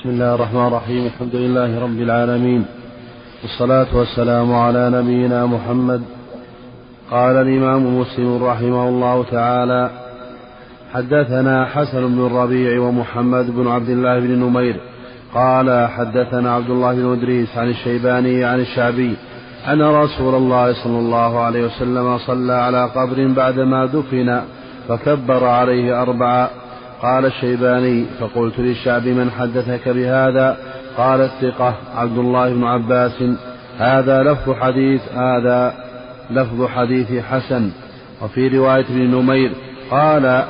بسم الله الرحمن الرحيم. الحمد لله رب العالمين. والصلاة والسلام على نبينا محمد. قال الإمام مسلم رحمه الله تعالى حدثنا حسن بن الربيع ومحمد بن عبد الله بن نمير. قال حدثنا عبد الله بن إدريس عن الشيباني عن الشعبي أن رسول الله صلى الله عليه وسلم صلى على قبر بعدما دفن فكبر عليه أربعة قال الشيباني فقلت للشعب من حدثك بهذا؟ قال الثقة عبد الله بن عباس. هذا لفظ حديث هذا لفظ حديث حسن. وفي رواية ابن نمير قال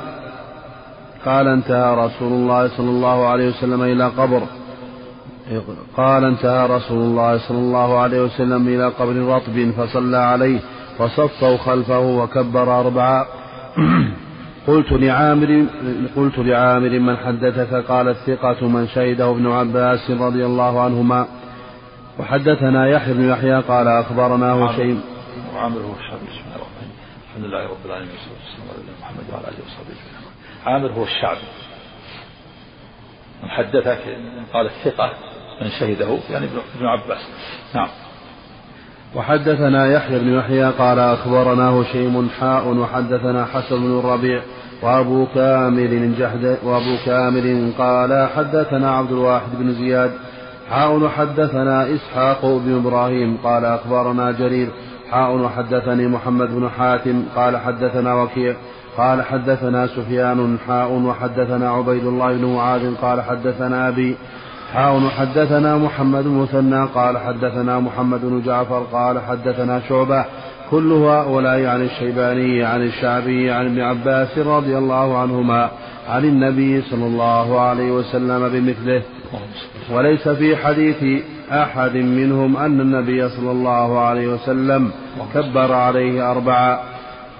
قال انتهى رسول الله صلى الله عليه وسلم إلى قبر. قال انتهى رسول الله صلى الله عليه وسلم إلى قبر رطب فصلى عليه وصفوا خلفه وكبر أربعة. قلت لعامر قلت لعامر من حدثك قال الثقة من شهده ابن عباس رضي الله عنهما. وحدثنا يحيى بن يحيى قال أخبرنا هشيم وعامر هو الشعبي بسم الله الرحمن الرحيم. الحمد لله رب العالمين والصلاة والسلام على محمد وعلى آله وصحبه عامر هو الشعبي من حدثك قال الثقة من شهده يعني ابن عباس. نعم. وحدثنا يحيى بن يحيى قال أخبرنا هشيم حاء وحدثنا حسن بن الربيع وأبو كامل جحد وأبو كامل قال حدثنا عبد الواحد بن زياد حاء وحدثنا إسحاق بن إبراهيم قال أخبرنا جرير حاء وحدثني محمد بن حاتم قال حدثنا وكيع قال حدثنا سفيان حاء وحدثنا عبيد الله بن معاذ قال حدثنا أبي حاء حدثنا محمد المثنى قال حدثنا محمد بن جعفر قال حدثنا شعبة كل هؤلاء عن الشيباني عن الشعبي عن ابن عباس رضي الله عنهما عن النبي صلى الله عليه وسلم بمثله. وليس في حديث أحد منهم أن النبي صلى الله عليه وسلم كبر عليه أربعة.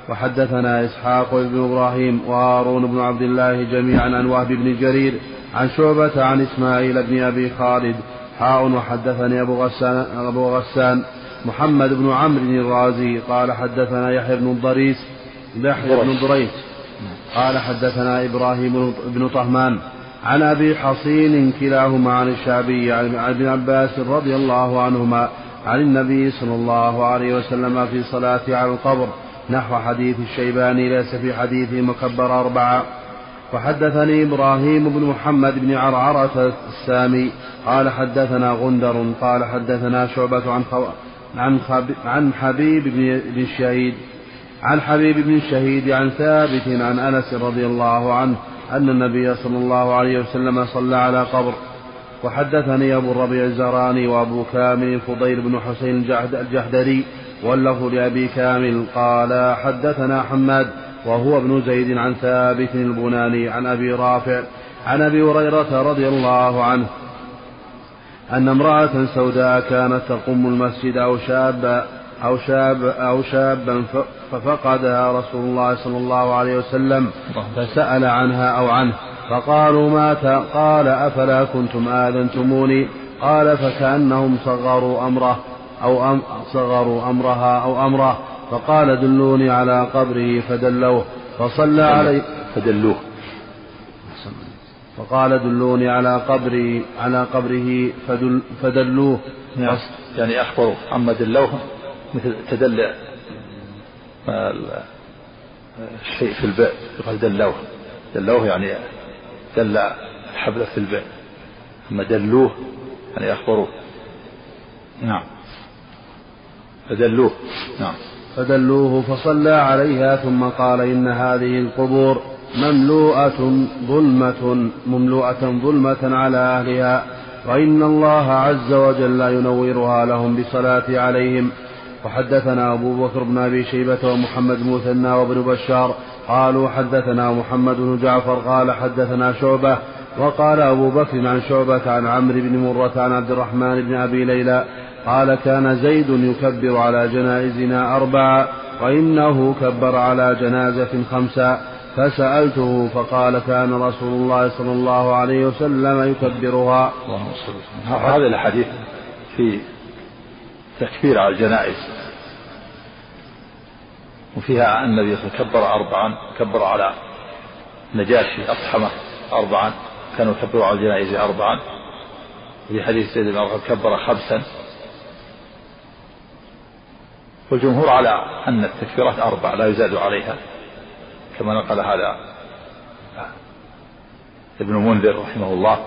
وحدثنا إسحاق بن إبراهيم وهارون بن عبد الله جميعا عن وهب بن جرير عن شعبة عن إسماعيل بن أبي خالد. حاء وحدثني أبو غسان, أبو غسان. محمد بن عمرو الرازي قال حدثنا يحيى بن الضريس يحيى بن ضريس قال حدثنا إبراهيم بن طهمان عن أبي حصين كلاهما عن الشعبي عن ابن عباس رضي الله عنهما عن النبي صلى الله عليه وسلم في صلاة على القبر نحو حديث الشيباني ليس في حديثه مكبر أربعة وحدثني إبراهيم بن محمد بن عرعرة السامي قال حدثنا غندر قال حدثنا شعبة عن. عن. عن حبيب بن الشهيد عن حبيب بن الشهيد عن ثابت عن أنس رضي الله عنه أن النبي صلى الله عليه وسلم صلى على قبر وحدثني أبو الربيع الزهراني وأبو كامل فضيل بن حسين الجحدري واللفظ لأبي كامل قال حدثنا حماد وهو ابن زيد عن ثابت البناني عن أبي رافع عن أبي هريرة رضي الله عنه أن امرأة سوداء كانت تقم المسجد أو شابا أو شاب أو شابا ففقدها رسول الله صلى الله عليه وسلم فسأل عنها أو عنه. فقالوا مات قال أفلا كنتم آذنتموني؟ قال فكأنهم صغروا أمره أو أم صغروا أمرها أو أمره. فقال دلوني على قبره فدلوه. فصلى عليه فدلوه. فقال دلوني على قبري على قبره فدل فدلوه. يعني, يعني أخبروا عما دلوه مثل تدل الشيء في البئر. يقال دلوه. دلوه يعني دل الحبل في البئر. أما دلوه يعني أخبروه. نعم. فدلوه. نعم. فدلوه فصلى عليها ثم قال إن هذه القبور مملوءة ظلمة مملوءة ظلمة على أهلها وإن الله عز وجل ينورها لهم بصلاة عليهم. وحدثنا أبو بكر بن أبي شيبة ومحمد مثنى وابن بشار قالوا حدثنا محمد بن جعفر قال حدثنا شعبة وقال أبو بكر عن شعبة عن عمرو بن مرة عن عبد الرحمن بن أبي ليلى قال كان زيد يكبر على جنائزنا أربعة وإنه كبر على جنازة خمسة. فسألته فقال كان رسول الله صلى الله عليه وسلم يكبرها. هذا الحديث في تكبير على الجنائز. وفيها أن النبي كبر أربعا كبر على نجاشي أطحمة أربعا كانوا يكبروا على الجنائز أربعا. في حديث زيد بن كبر خمسا. والجمهور على أن التكبيرات أربع لا يزاد عليها. كما نقل هذا ابن منذر رحمه الله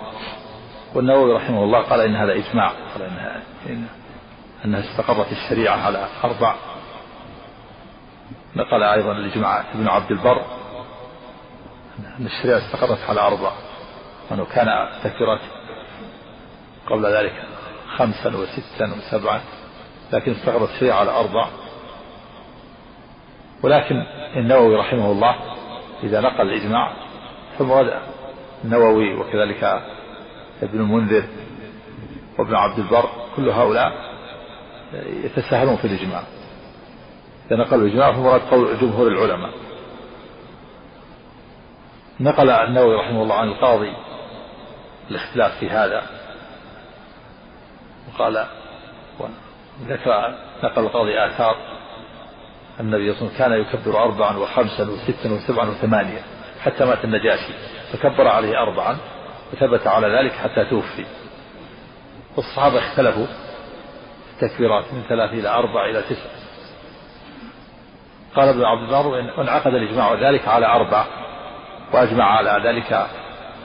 والنووي رحمه الله قال إن هذا إجماع قال إنها إن أنها استقرت الشريعة على أربع. نقل أيضا الإجماع ابن عبد البر أن الشريعة استقرت على أربع. وأنه كان تكبيرات قبل ذلك خمسا وستا وسبعا لكن استقرت الشريعة على أربع. ولكن النووي رحمه الله إذا نقل الإجماع فالمراد النووي وكذلك ابن المنذر وابن عبد البر كل هؤلاء يتساهلون في الإجماع. إذا نقلوا الإجماع فمراد قول جمهور العلماء. نقل النووي رحمه الله عن القاضي الاختلاف في هذا وقال ذكر نقل القاضي آثار النبي صلى الله عليه وسلم كان يكبر أربعا وخمسا وستا وسبعا وثمانية حتى مات النجاشي فكبر عليه أربعا وثبت على ذلك حتى توفي. والصحابة اختلفوا في التكبيرات من ثلاث إلى أربع إلى تسع. قال ابن عبد البر وانعقد الإجماع ذلك على أربع وأجمع على ذلك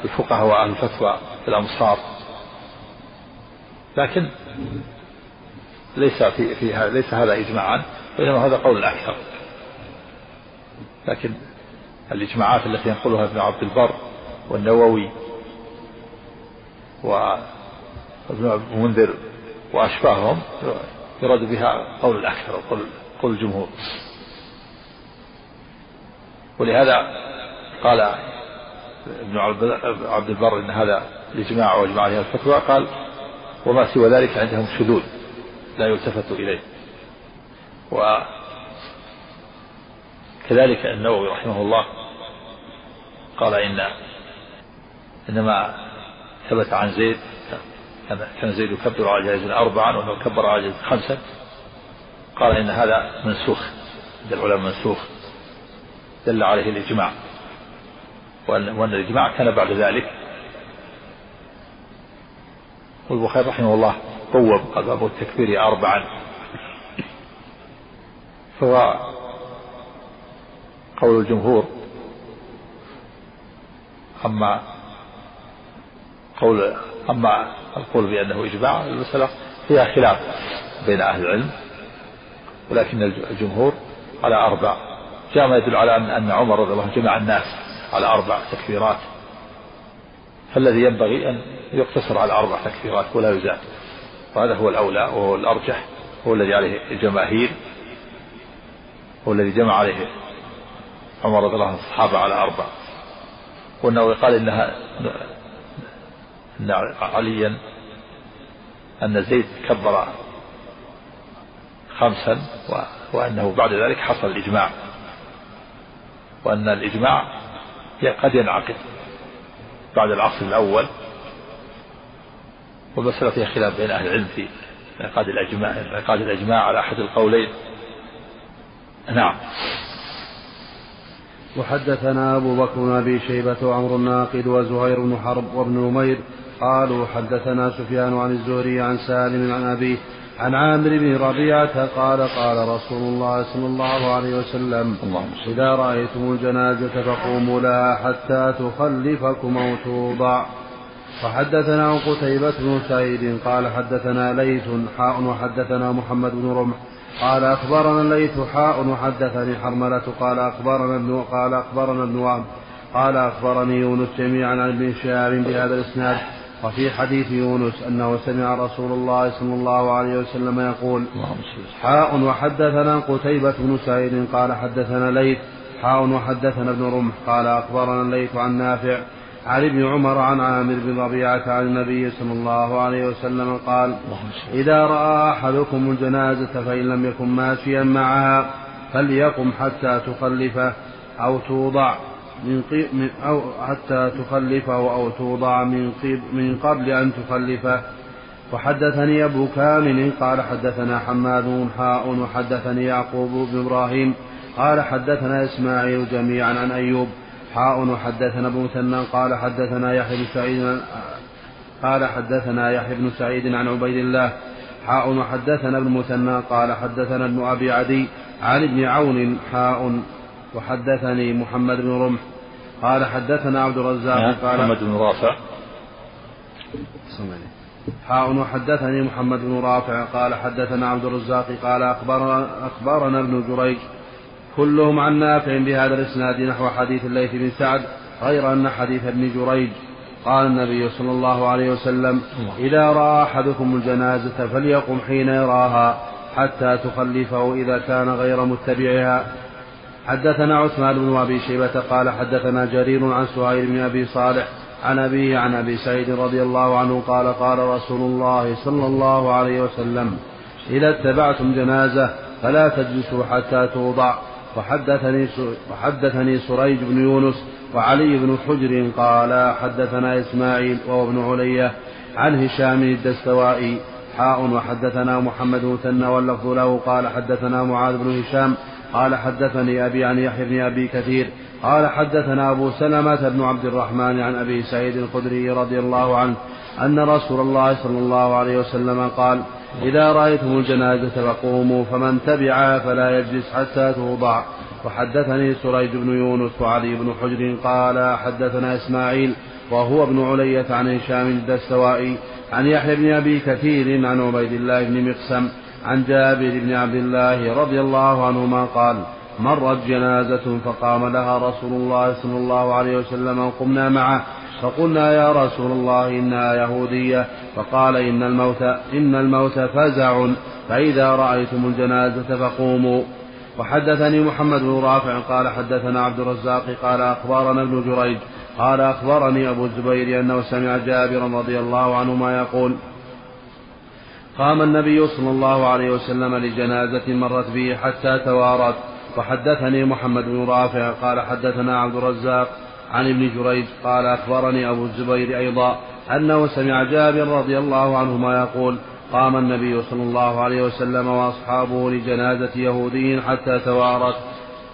الفقهاء وأهل الفتوى في الأمصار لكن ليس في في ليس هذا إجماعا. وإنما هذا قول الأكثر. لكن الإجماعات التي ينقلها ابن عبد البر والنووي وابن منذر وأشباههم يراد بها قول الأكثر أو قول الجمهور. ولهذا قال ابن عبد البر إن هذا الإجماع واجمع عليه الفتوى قال وما سوى ذلك عندهم شذوذ لا يلتفت إليه. وكذلك النووي رحمه الله قال إن إنما ثبت عن زيد كان زيد يكبر على جائز أربعا وأنه كبر على جائز خمسا. قال إن هذا منسوخ عند العلماء منسوخ. دل عليه الإجماع. وأن, وأن الإجماع كان بعد ذلك. والبخاري رحمه الله بوب قال باب التكبير أربعا. فهو قول الجمهور. أما قول أما القول بأنه إجماع المسألة فيها خلاف بين أهل العلم ولكن الجمهور على أربع. جاء ما يدل على أن عمر رضي الله عنه جمع الناس على أربع تكبيرات فالذي ينبغي أن يقتصر على أربع تكبيرات ولا يزاد. وهذا هو الأولى وهو الأرجح هو الذي عليه الجماهير. هو الذي جمع عليه عمر رضي الله عنه الصحابة على أربع وأنه قال إنها أن عليا أن زيد كبر خمسا وأنه بعد ذلك حصل الإجماع. وأن الإجماع قد ينعقد بعد العصر الأول. والمسألة فيها خلاف بين أهل العلم في إنعقاد الإجماع إنعقاد الإجماع على أحد القولين. نعم. وحدثنا أبو بكر بن أبي شيبة وعمر الناقد وزهير بن حرب وابن نمير قالوا حدثنا سفيان عن الزهري عن سالم عن أبيه عن عامر بن ربيعة قال قال رسول الله صلى الله عليه وسلم إذا رأيتم الجنازة فقوموا لها حتى تخلفكم أو توضع. وحدثنا قتيبة بن سعيد قال حدثنا ليث حاء وحدثنا محمد بن رمح قال أخبرنا الليث حاء وحدثني حرملة قال أخبرنا ابن قال أخبرنا ابن وهب قال أخبرني يونس جميعا عن ابن شهاب بهذا الإسناد. وفي حديث يونس أنه سمع رسول الله صلى الله عليه وسلم يقول حاء وحدثنا قتيبة بن سعيد قال حدثنا ليث حاء وحدثنا ابن رمح قال أخبرنا الليث عن نافع عن ابن عمر عن عامر بن ربيعة عن النبي صلى الله عليه وسلم قال إذا رأى أحدكم الجنازة فإن لم يكن ماشيا معها فليقم حتى تخلفه أو توضع من, من أو حتى تخلفه أو توضع من, من قبل أن تخلفه. وحدثني أبو كامل قال حدثنا حماد حاء وحدثني يعقوب بن إبراهيم قال حدثنا إسماعيل جميعا عن أيوب حاء وحدثنا أبو مثنى قال حدثنا يحيى بن سعيد قال حدثنا يحيى بن سعيد عن عبيد الله. حاء وحدثنا ابن مثنى قال حدثنا ابن أبي عدي عن ابن عون حاء وحدثني محمد بن رمح. قال حدثنا عبد الرزاق نعم، قال محمد بن رافع. حاء وحدثني محمد بن رافع قال حدثنا عبد الرزاق قال أخبرنا, أخبرنا ابن جريج كلهم عن نافع بهذا الإسناد نحو حديث الليث بن سعد غير أن حديث ابن جريج. قال النبي صلى الله عليه وسلم إذا رأى أحدكم الجنازة فليقم حين يراها حتى تخلفه إذا كان غير متبعها. حدثنا عثمان بن أبي شيبة قال حدثنا جرير عن سهيل بن أبي صالح عن أبيه عن أبي سعيد رضي الله عنه قال قال رسول الله صلى الله عليه وسلم إذا اتبعتم جنازة فلا تجلسوا حتى توضع. وحدثني وحدثني سريج بن يونس وعلي بن حجر قال حدثنا إسماعيل وهو ابن علية عن هشام الدستوائي. حاء وحدثنا محمد مثنى واللفظ له قال حدثنا معاذ بن هشام قال حدثني أبي عن يحيى بن أبي كثير قال حدثنا أبو سلمة بن عبد الرحمن عن أبي سعيد الخدري رضي الله عنه أن رسول الله صلى الله عليه وسلم قال إذا رأيتم الجنازة فقوموا فمن تبعها فلا يجلس حتى توضع. وحدثني سريج بن يونس وعلي بن حجر قال حدثنا إسماعيل وهو ابن علية عن هشام الدستوائي عن يحيى بن أبي كثير عن عبيد الله بن مقسم عن جابر بن عبد الله رضي الله عنهما قال مرت جنازة فقام لها رسول الله صلى الله عليه وسلم قمنا معه. فقلنا يا رسول الله إنها يهودية فقال إن الموت إن الموت فزع فإذا رأيتم الجنازة فقوموا. وحدثني محمد بن رافع قال حدثنا عبد الرزاق قال أخبرنا ابن جريج قال أخبرني أبو الزبير أنه سمع جابرا رضي الله عنهما يقول قام النبي صلى الله عليه وسلم لجنازة مرت به حتى توارت وحدثني محمد بن رافع قال حدثنا عبد الرزاق عن ابن جريج قال أخبرني أبو الزبير أيضا أنه سمع جابر رضي الله عنهما يقول قام النبي صلى الله عليه وسلم وأصحابه لجنازة يهودي حتى توارت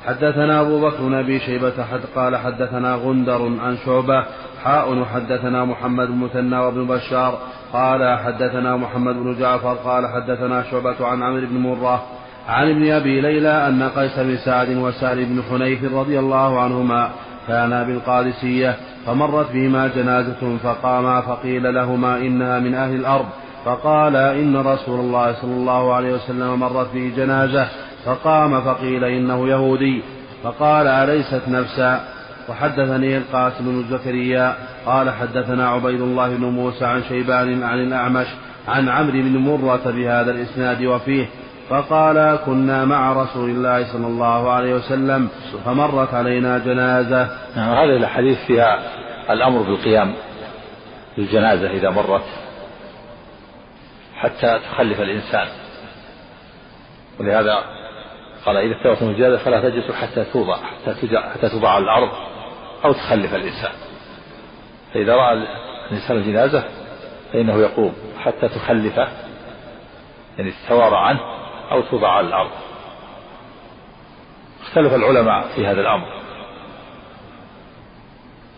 حدثنا أبو بكر بن أبي شيبة حد قال حدثنا غندر عن شعبة حاء وحدثنا محمد بن مثنى وابن بشار قال حدثنا محمد بن جعفر قال حدثنا شعبة عن عمرو بن مرة عن ابن أبي ليلى أن قيس بن سعد وسهل بن حنيف رضي الله عنهما كانا بالقادسية فمرت بهما جنازة فقاما فقيل لهما إنها من أهل الأرض. فقال إن رسول الله صلى الله عليه وسلم مرت به جنازة فقام فقيل إنه يهودي. فقال أليست نفسا؟ وحدثني القاسم بن زكريا قال حدثنا عبيد الله بن موسى عن شيبان عن الأعمش عن عمرو بن مرة بهذا الإسناد وفيه. فقال كنا مع رسول الله صلى الله عليه وسلم فمرت علينا جنازة. نعم هذه الأحاديث فيها الأمر بالقيام بالجنازة إذا مرت حتى تخلف الإنسان. ولهذا قال إذا اتبعتم الجنازة فلا تجلسوا حتى توضع حتى حتى توضع على الأرض أو تخلف الإنسان. فإذا رأى الإنسان الجنازة فإنه يقوم حتى تخلفه يعني تتوارى عنه أو توضع على الأرض. اختلف العلماء في هذا الأمر.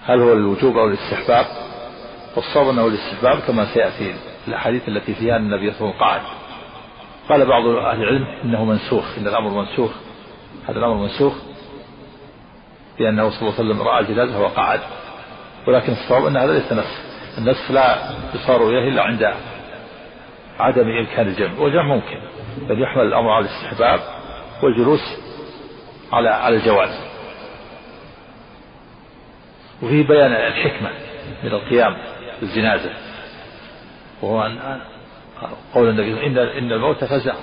هل هو الوجوب أو الاستحباب والصواب أنه الاستحباب كما سيأتي الأحاديث التي فيها أن النبي صلى الله عليه وسلم قعد قال بعض أهل العلم إنه منسوخ إن الأمر منسوخ. هذا الأمر منسوخ لأنه صلى الله عليه وسلم رأى الجنازة وقعد ولكن الصواب أن هذا ليس نسخ. النسخ لا يصار إليه إلا عند عدم إمكان الجمع والجمع ممكن. بل يحمل الأمر على الاستحباب والجلوس على على الجواز. وفيه بيان الحكمة من القيام بالجنازة وهو أن قول النبي إن إن الموت فزع.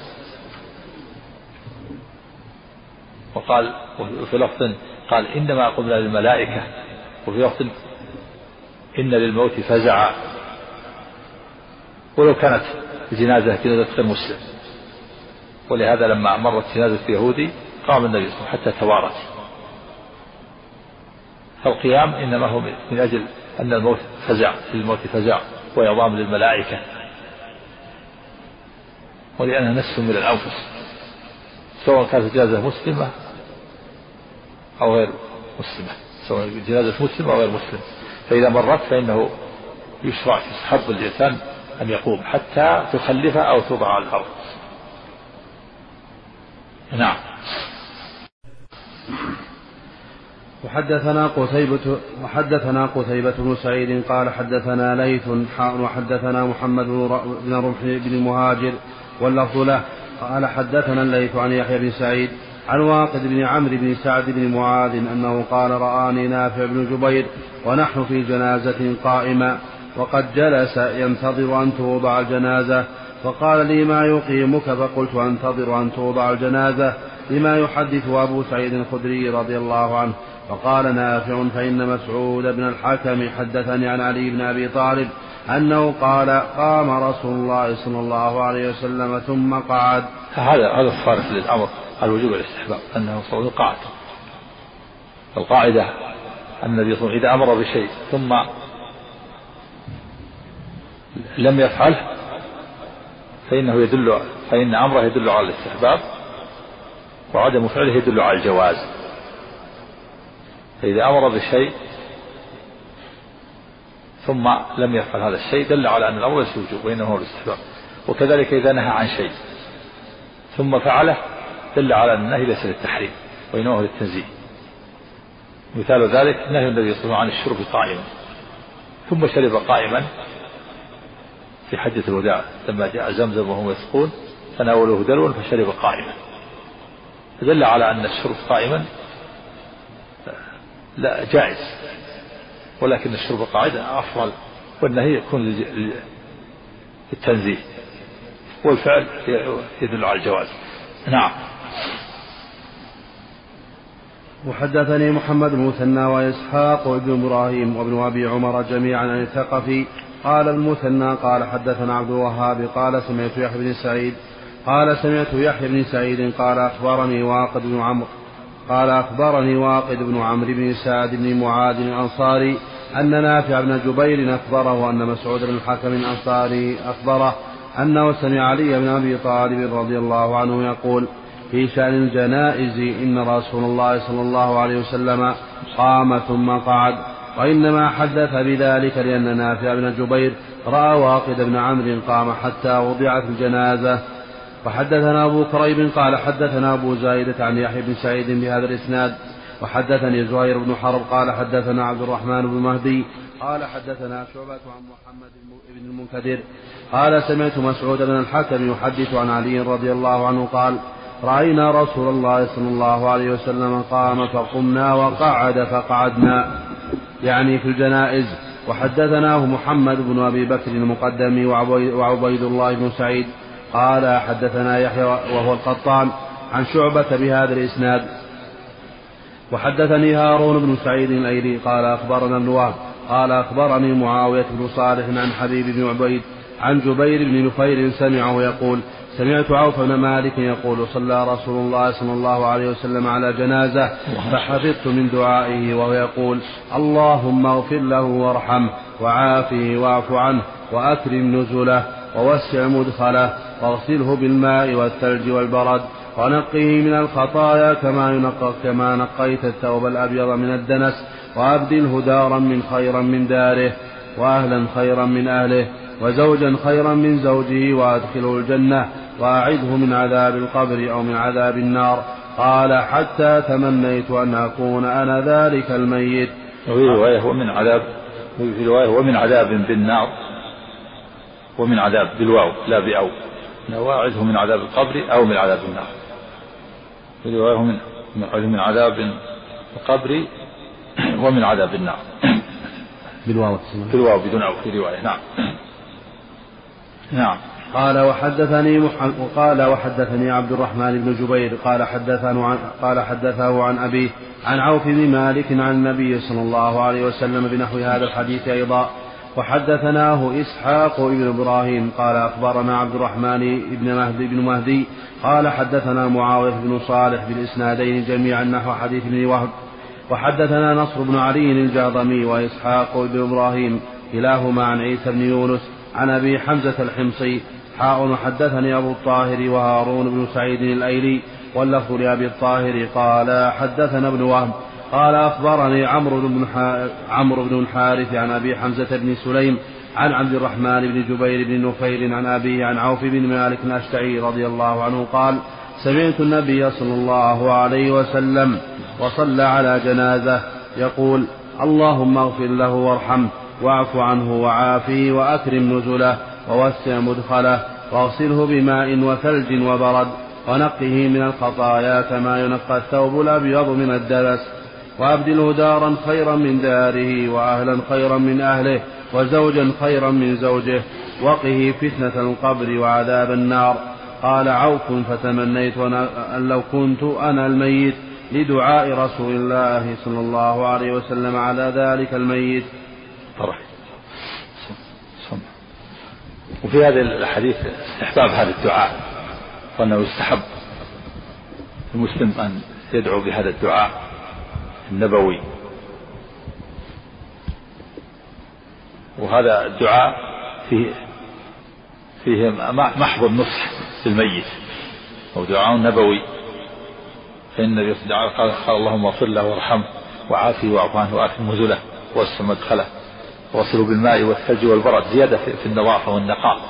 وقال وفي لفظ قال إنما قمنا للملائكة وفي لفظ إن للموت فزعا ولو كانت جنازة جنازة غير مسلم ولهذا لما مرت جنازة يهودي قام النبي صلى الله عليه وسلم حتى توارت فالقيام إنما هو من أجل أن الموت فزع للموت فزع وعظام للملائكة. ولأنها نفس من الأنفس. سواء كانت جنازة مسلمة أو غير مسلمة. سواء جنازة مسلم أو غير مسلم فإذا مرت فإنه يشرع يستحب الإنسان أن يقوم حتى تخلفه أو توضع على الأرض. نعم. وحدثنا قتيبة وحدثنا قتيبة بن سعيد قال حدثنا ليث وحدثنا محمد بن رمح بن المهاجر واللفظ له. قال حدثنا الليث عن يحيى بن سعيد عن واقد بن عمرو بن سعد بن معاذ أنه قال رآني نافع بن جبير ونحن في جنازة قائمة وقد جلس ينتظر أن توضع الجنازة فقال لي ما يقيمك؟ فقلت أنتظر أن توضع الجنازة لما يحدث أبو سعيد الخدري رضي الله عنه. فقال نافع فإن مسعود بن الحكم حدثني عن علي بن أبي طالب أنه قال قام رسول الله صلى الله عليه وسلم ثم قعد. هذا هذا الصارف للأمر الوجوب والاستحباب أنه صلى الله قعد القاعدة النبي صلى الله عليه وسلم إذا أمر بشيء ثم لم يفعله فإنه يدل فإن أمره يدل على الاستحباب وعدم فعله يدل على الجواز. فإذا أمر بشيء ثم لم يفعل هذا الشيء دل على أن الأمر ليس وجوب وإنما هو الاستحباب. وكذلك إذا نهى عن شيء ثم فعله دل على أن النهي ليس للتحريم وإنما هو للتنزيه. مثال ذلك نهي النبي صلى الله عليه وسلم عن الشرب قائما ثم شرب قائما في حجة الوداع. لما جاء زمزم وهم يسقون تناولوه دلوا فشرب قائما. فدل على أن الشرب قائما لا جائز. ولكن الشرب قاعدة أفضل والنهي يكون للتنزيه. والفعل يدل على الجواز. نعم. وحدثني محمد بن مثنى وإسحاق وابن إبراهيم وابن أبي عمر جميعا عن الثقفي قال المثنى قال حدثنا عبد الوهاب قال سمعت يحيى بن سعيد. قال سمعت يحيى بن سعيد قال أخبرني واقد بن عمرو قال أخبرني واقد بن عمرو بن سعد بن معاذ الأنصاري أن نافع بن جبير أخبره أن مسعود بن الحكم الأنصاري أخبره أنه سمع علي بن أبي طالب رضي الله عنه يقول في شأن الجنائز إن رسول الله صلى الله عليه وسلم قام ثم قعد. وإنما حدث بذلك لأن نافع بن جبير رأى واقد بن عمرو قام حتى وضعت الجنازة. وحدثنا أبو كريب قال حدثنا أبو زايدة عن يحيى بن سعيد بهذا الإسناد. وحدثني زهير بن حرب قال حدثنا عبد الرحمن بن مهدي قال حدثنا شعبة عن محمد بن المنكدر قال سمعت مسعود بن الحكم يحدث عن علي رضي الله عنه قال رأينا رسول الله صلى الله عليه وسلم قام فقمنا وقعد فقعدنا. يعني في الجنائز. وحدثناه محمد بن أبي بكر المقدم وعبيد الله بن سعيد. قال حدثنا يحيى وهو القطان عن شعبة بهذا الإسناد. وحدثني هارون بن سعيد الأيلي. قال أخبرنا ابن وهب. قال أخبرني معاوية بن صالح عن حبيب بن عبيد عن جبير بن نفير سمعه يقول سمعت عوف بن مالك يقول صلى رسول الله صلى الله عليه وسلم على جنازة فحفظت من دعائه وهو يقول اللهم اغفر له وارحمه وعافه واعف عنه وأكرم نزله ووسع مدخله واغسله بالماء والثلج والبرد ونقه من الخطايا كما ينقى كما نقيت الثوب الأبيض من الدنس وأبدله دارا من خيرا من داره وأهلا خيرا من أهله وزوجا خيرا من زوجه وأدخله الجنة وأعذه من عذاب القبر أو من عذاب النار. قال حتى تمنيت أن أكون أنا ذلك الميت. وفي رواية هو من عذاب في رواية هو من عذاب بالنار. ومن عذاب بالواو لا بأو. واعذه من عذاب القبر أو من عذاب النار. في رواية من من عذاب القبر ومن عذاب النار. بالواو بالواو بدون أو في رواية نعم. نعم. قال وحدثني محمد وقال وحدثني عبد الرحمن بن جبير قال حدثه عن قال حدثه عن أبيه عن عوف بن مالك عن النبي صلى الله عليه وسلم بنحو هذا الحديث أيضا. وحدثناه إسحاق بن إبراهيم قال أخبرنا عبد الرحمن بن مهدي بن مهدي قال حدثنا معاوية بن صالح بالإسنادين جميعا نحو حديث ابن وهب. وحدثنا نصر بن علي الجاضمي وإسحاق بن إبراهيم كلاهما عن عيسى بن يونس عن أبي حمزة الحمصي حاء وحدثني أبو الطاهر وهارون بن سعيد الأيلي واللفظ لأبي الطاهر قال حدثنا ابن وهب قال أخبرني عمرو بن عمرو بن الحارث عن أبي حمزة بن سليم عن عبد الرحمن بن جبير بن نفيل عن أبيه عن عوف بن مالك الأشتعي رضي الله عنه قال سمعت النبي صلى الله عليه وسلم وصلى على جنازة يقول اللهم اغفر له وارحمه. واعف عنه وعافيه وأكرم نزله ووسع مدخله واغسله بماء وثلج وبرد ونقه من الخطايا كما ينقى الثوب الأبيض من الدبس وأبدله دارا خيرا من داره وأهلا خيرا من أهله وزوجا خيرا من زوجه وقه فتنة القبر وعذاب النار قال عوف فتمنيت أن لو كنت أنا الميت لدعاء رسول الله صلى الله عليه وسلم على ذلك الميت طرح وفي هذه الحديث استحباب هذا الدعاء وأنه يستحب المسلم أن يدعو بهذا الدعاء النبوي. وهذا الدعاء فيه فيه محض النصح للميت. أو دعاء نبوي. فإن النبي صلى الله عليه وسلم قال اللهم اغفر له وارحمه وعافه واعف عنه واكرم نزله واسع مدخله. وغسله بالماء والثلج والبرد زيادة في النظافة والنقاء.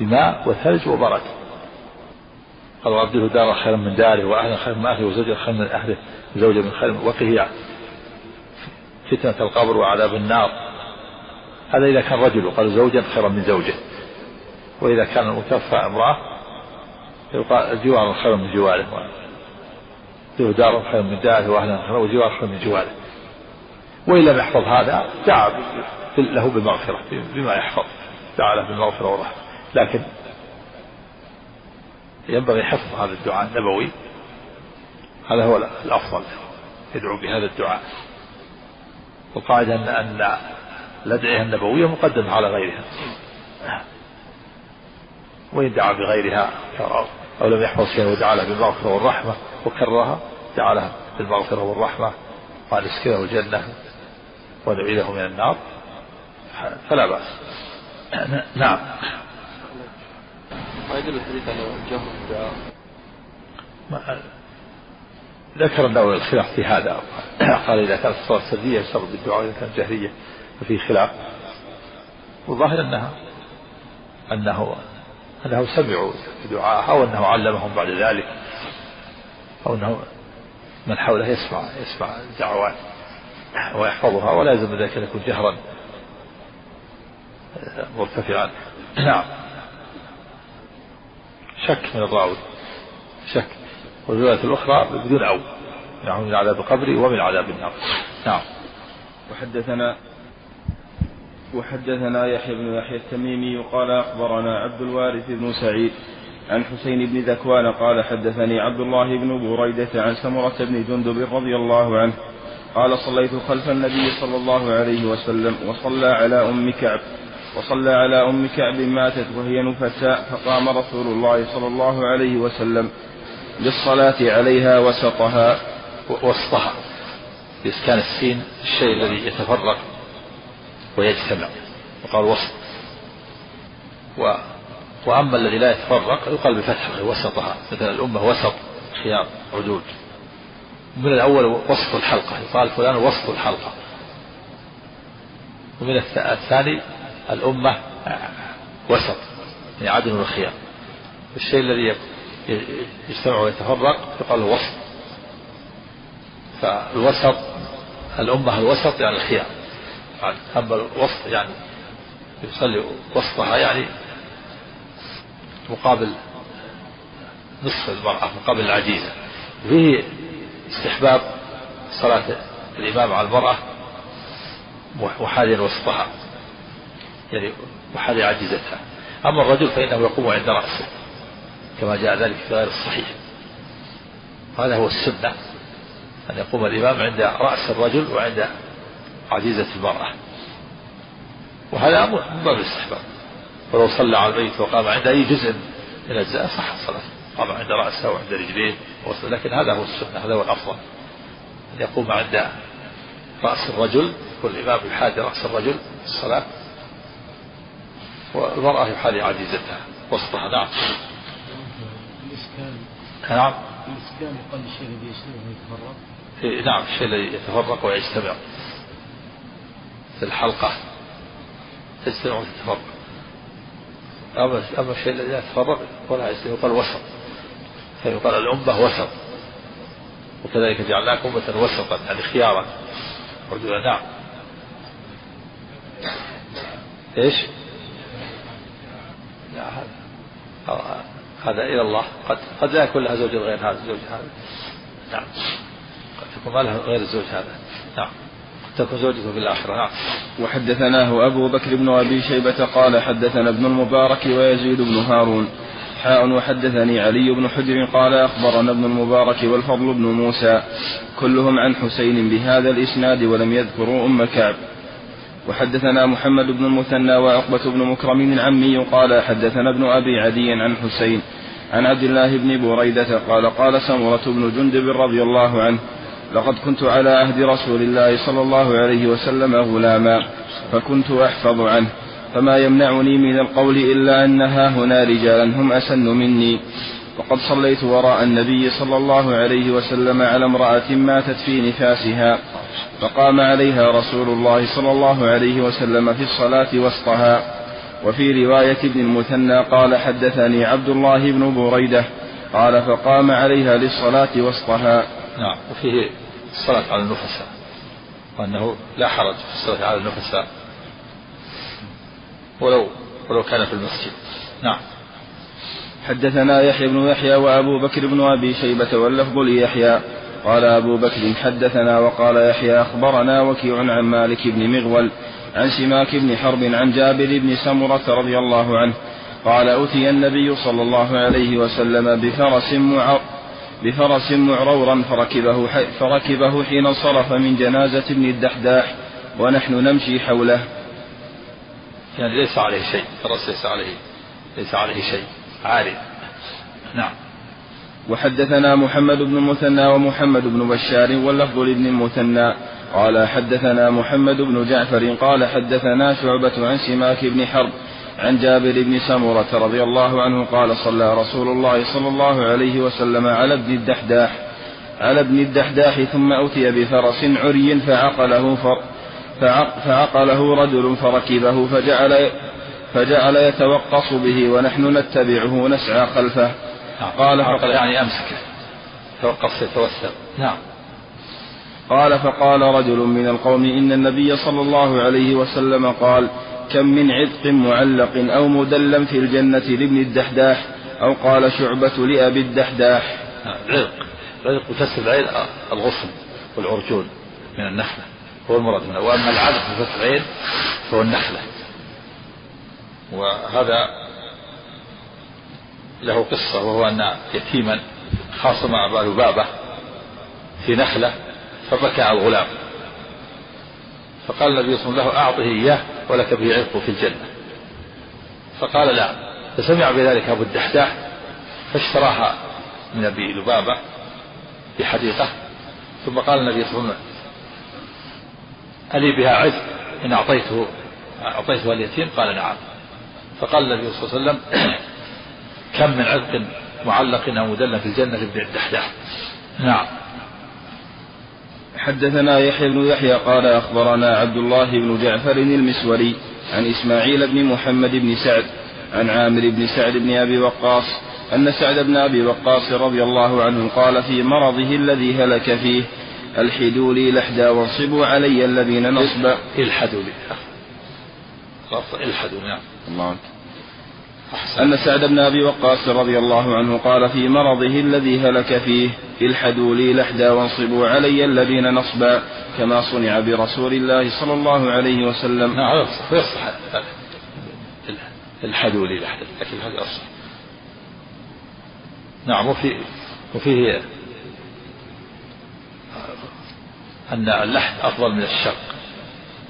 بماء وثلج وبرد. قال وأبدله دارا خيرا من داره وأهلا خيرا من أهله وزوجا خيرا من أهله وزوجا من خير وقه فتنة القبر وعذاب النار. هذا إذا كان رجل وقال زوجا خيرا من زوجة. وإذا كان المتوفى امرأة يقال جوار خير من جواره. له دار خير من داره وأهلا خير وجوار خير من جواره. وإن لم يحفظ هذا دعا له بالمغفرة بما يحفظ دعا له بالمغفرة والرحمة لكن ينبغي حفظ هذا الدعاء النبوي. هذا هو الأفضل يدعو بهذا الدعاء. والقاعدة أن أن الأدعية النبوية مقدمة على غيرها. وإن دعا بغيرها أو لم يحفظ شيئا ودعا له بالمغفرة والرحمة وكررها دعا له بالمغفرة والرحمة قال اسكنه الجنة. ونعيده من النار فلا بأس. نعم. ما يدل الحديث على جهر الدعاء؟ ذكر النووي الخلاف في هذا. قال إذا كانت الصلاة سرية يشترط بالدعاء وإذا كانت جهرية ففي خلاف. والظاهر أنها أنه أنه سمعوا دعاءها أو أنه علمهم بعد ذلك أو أنه من حوله يسمع يسمع الدعوات. ويحفظها ولا يلزم ذلك أن يكون جهرا. مرتفعا. نعم. شك من الراوي. شك. والرواية الأخرى بدون أو نعم من عذاب القبر ومن عذاب النار. نعم. وحدثنا وحدثنا يحيى بن يحيى التميمي قال أخبرنا عبد الوارث بن سعيد عن حسين بن ذكوان قال حدثني عبد الله بن بريدة عن سمرة بن جندب رضي الله عنه قال صليت خلف النبي صلى الله عليه وسلم وصلى على أم كعب وصلى على أم كعب ماتت وهي نفساء فقام رسول الله صلى الله عليه وسلم للصلاة عليها وسطها. وسطها بإسكان السين الشيء الذي يتفرق ويجتمع وقال وسط. و وأما الذي لا يتفرق يقال بفتحه وسطها. مثلا الأمة وسط خيار عدود. من الأول وسط الحلقة يقال فلان وسط الحلقة. ومن الثاني الأمة وسط يعني عدن والخيار الشيء الذي يجتمع ويتفرق يقال وسط فالوسط الأمة الوسط يعني الخيار. أما الوسط يعني يصلي وسطها يعني مقابل نصف المرأة مقابل العجيزة. فيه استحباب صلاة الإمام على المرأة وحاليا وسطها يعني وحال عجزتها أما الرجل فإنه يقوم عند رأسه كما جاء ذلك في غير الصحيح. هذا هو السنة أن يقوم الإمام عند رأس الرجل وعند عجيزة المرأة. وهذا من باب الاستحباب ولو صلى على البيت وقام عند أي جزء من أجزاء صح الصلاة. قام عند رأسه وعند رجليه لكن هذا هو السنة هذا هو الأفضل أن يقوم عند رأس الرجل يكون الإمام يحاذي رأس الرجل في الصلاة والمرأة يحاذي عجيزتها وسطها. نعم. نعم. الإسكان يقال الشيء الذي يجتمع ويتفرق نعم الشيء الذي يتفرق ويجتمع في الحلقة يجتمع وتتفرق أما أما الشيء الذي يتفرق ولا يجتمع يقال وسط. فيقال الأمة وسط. وكذلك جعلناكم أمة وسطا يعني خيارا رجلا نعم إيش؟ لا هذا هذا إلى الله. قد قد لا يكون لها زوج غير هذا الزوج هذا. نعم. قد تكون ما لها غير الزوج هذا. نعم. تكون زوجته في الآخرة. نعم. وحدثناه أبو بكر بن أبي شيبة قال حدثنا ابن المبارك ويزيد بن هارون. حاء وحدثني علي بن حجر قال أخبرنا ابن المبارك والفضل بن موسى كلهم عن حسين بهذا الإسناد ولم يذكروا أم كعب. وحدثنا محمد بن المثنى وعقبة بن مكرم العمي قال حدثنا ابن أبي عدي عن حسين عن عبد الله بن بريدة قال قال سمرة بن جندب رضي الله عنه لقد كنت على عهد رسول الله صلى الله عليه وسلم غلاما فكنت أحفظ عنه. فما يمنعني من القول إلا أنها هنا رجالا هم أسن مني. وقد صليت وراء النبي صلى الله عليه وسلم على امرأة ماتت في نفاسها فقام عليها رسول الله صلى الله عليه وسلم في الصلاة وسطها. وفي رواية ابن المثنى قال حدثني عبد الله بن بريدة. قال فقام عليها للصلاة وسطها. نعم وفيه الصلاة على النفساء وأنه لا حرج في الصلاة على النفساء. ولو ولو كان في المسجد. نعم. حدثنا يحيى بن يحيى وأبو بكر بن أبي شيبة واللفظ ليحيى. قال أبو بكر حدثنا وقال يحيى أخبرنا وكيع عن مالك بن مغول عن سماك بن حرب عن جابر بن سمرة رضي الله عنه قال أتي النبي صلى الله عليه وسلم بفرس معر بفرس معرورا فركبه, فركبه حين انصرف من جنازة ابن الدحداح ونحن نمشي حوله. يعني ليس عليه شيء فرس ليس عليه ليس عليه شيء عارض نعم. وحدثنا محمد بن المثنى ومحمد بن بشار واللفظ لابن المثنى قال حدثنا محمد بن جعفر قال حدثنا شعبة عن سماك بن حرب عن جابر بن سمرة رضي الله عنه قال صلى رسول الله صلى الله عليه وسلم على ابن الدحداح على ابن الدحداح ثم أتي بفرس عري فعقله فر فعقله رجل فركبه فجعل فجعل يتوقص به ونحن نتبعه نسعى خلفه. نعم. قال فقال يعني أمسكه. توقف يتوسل نعم. قال فقال رجل من القوم إن النبي صلى الله عليه وسلم قال كم من عتق معلق أو مدلم في الجنة لابن الدحداح أو قال شعبة لأبي الدحداح. عرق العرق بكسر العين الغصن والعرجون من النخلة. هو المراد منه وأما العدد بفتح العين فهو النخلة وهذا له قصة وهو أن يتيما خاصم أبا لبابة في نخلة فبكى على الغلام. فقال النبي صلى الله عليه وسلم له أعطه إياه ولك به عرق في الجنة. فقال لا فسمع بذلك أبو الدحداح فاشتراها من أبي لبابة بحديقة ثم قال النبي صلى الله عليه وسلم ألي بها عرق إن أعطيته أعطيتها اليتيم؟ قال نعم. فقال النبي صلى الله عليه وسلم كم من عرق معلق أو مدلل في الجنة لابن الدحداح نعم. حدثنا يحيى بن يحيى قال أخبرنا عبد الله بن جعفر المسوري عن إسماعيل بن محمد بن سعد عن عامر بن سعد بن أبي وقاص أن سعد بن أبي وقاص رضي الله عنه قال في مرضه الذي هلك فيه الحدوا لي لحدا وانصبوا علي الذين نصب. الحدوا لي الحدوا نعم. الله أن سعد بن أبي وقاص رضي الله عنه قال في مرضه الذي هلك فيه الحدوا لي لحدا وانصبوا علي الذين نصبا كما صنع برسول الله صلى الله عليه وسلم. نعم يصح يصح الحدوا لي لحدا لكن هذا أصح. نعم وفي وفيه أن اللحد أفضل من الشق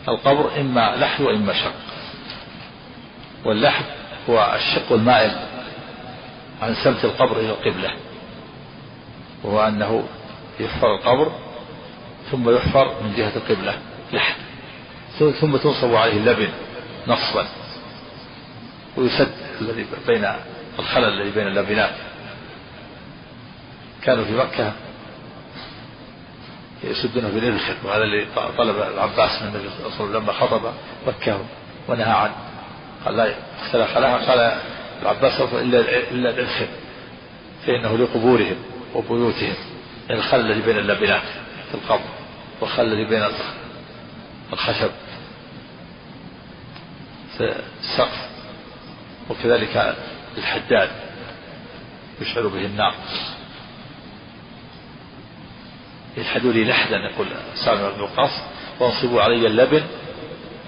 القبر إما لحد وإما شق واللحد هو الشق المائل عن سمت القبر إلى القبلة. وهو أنه يحفر القبر ثم يحفر من جهة القبلة لحد. ثم تنصب عليه اللبن نصبا. ويسد الذي بين الخلل الذي بين اللبنات. كانوا في مكة يسدونه بالإذخر وهذا اللي طلب العباس من النبي صلى الله عليه وسلم لما خطب مكة ونهى عنه. قال لا اختلف خلاها قال العباس إلا إلا العلخم فإنه لقبورهم وبيوتهم الخل الذي بين اللبنات في القبر والخل الذي بين الخشب في السقف وكذلك الحداد يشعر به النار يلحدوا لي لحدا يقول سالم بن وقاص وانصبوا علي اللبن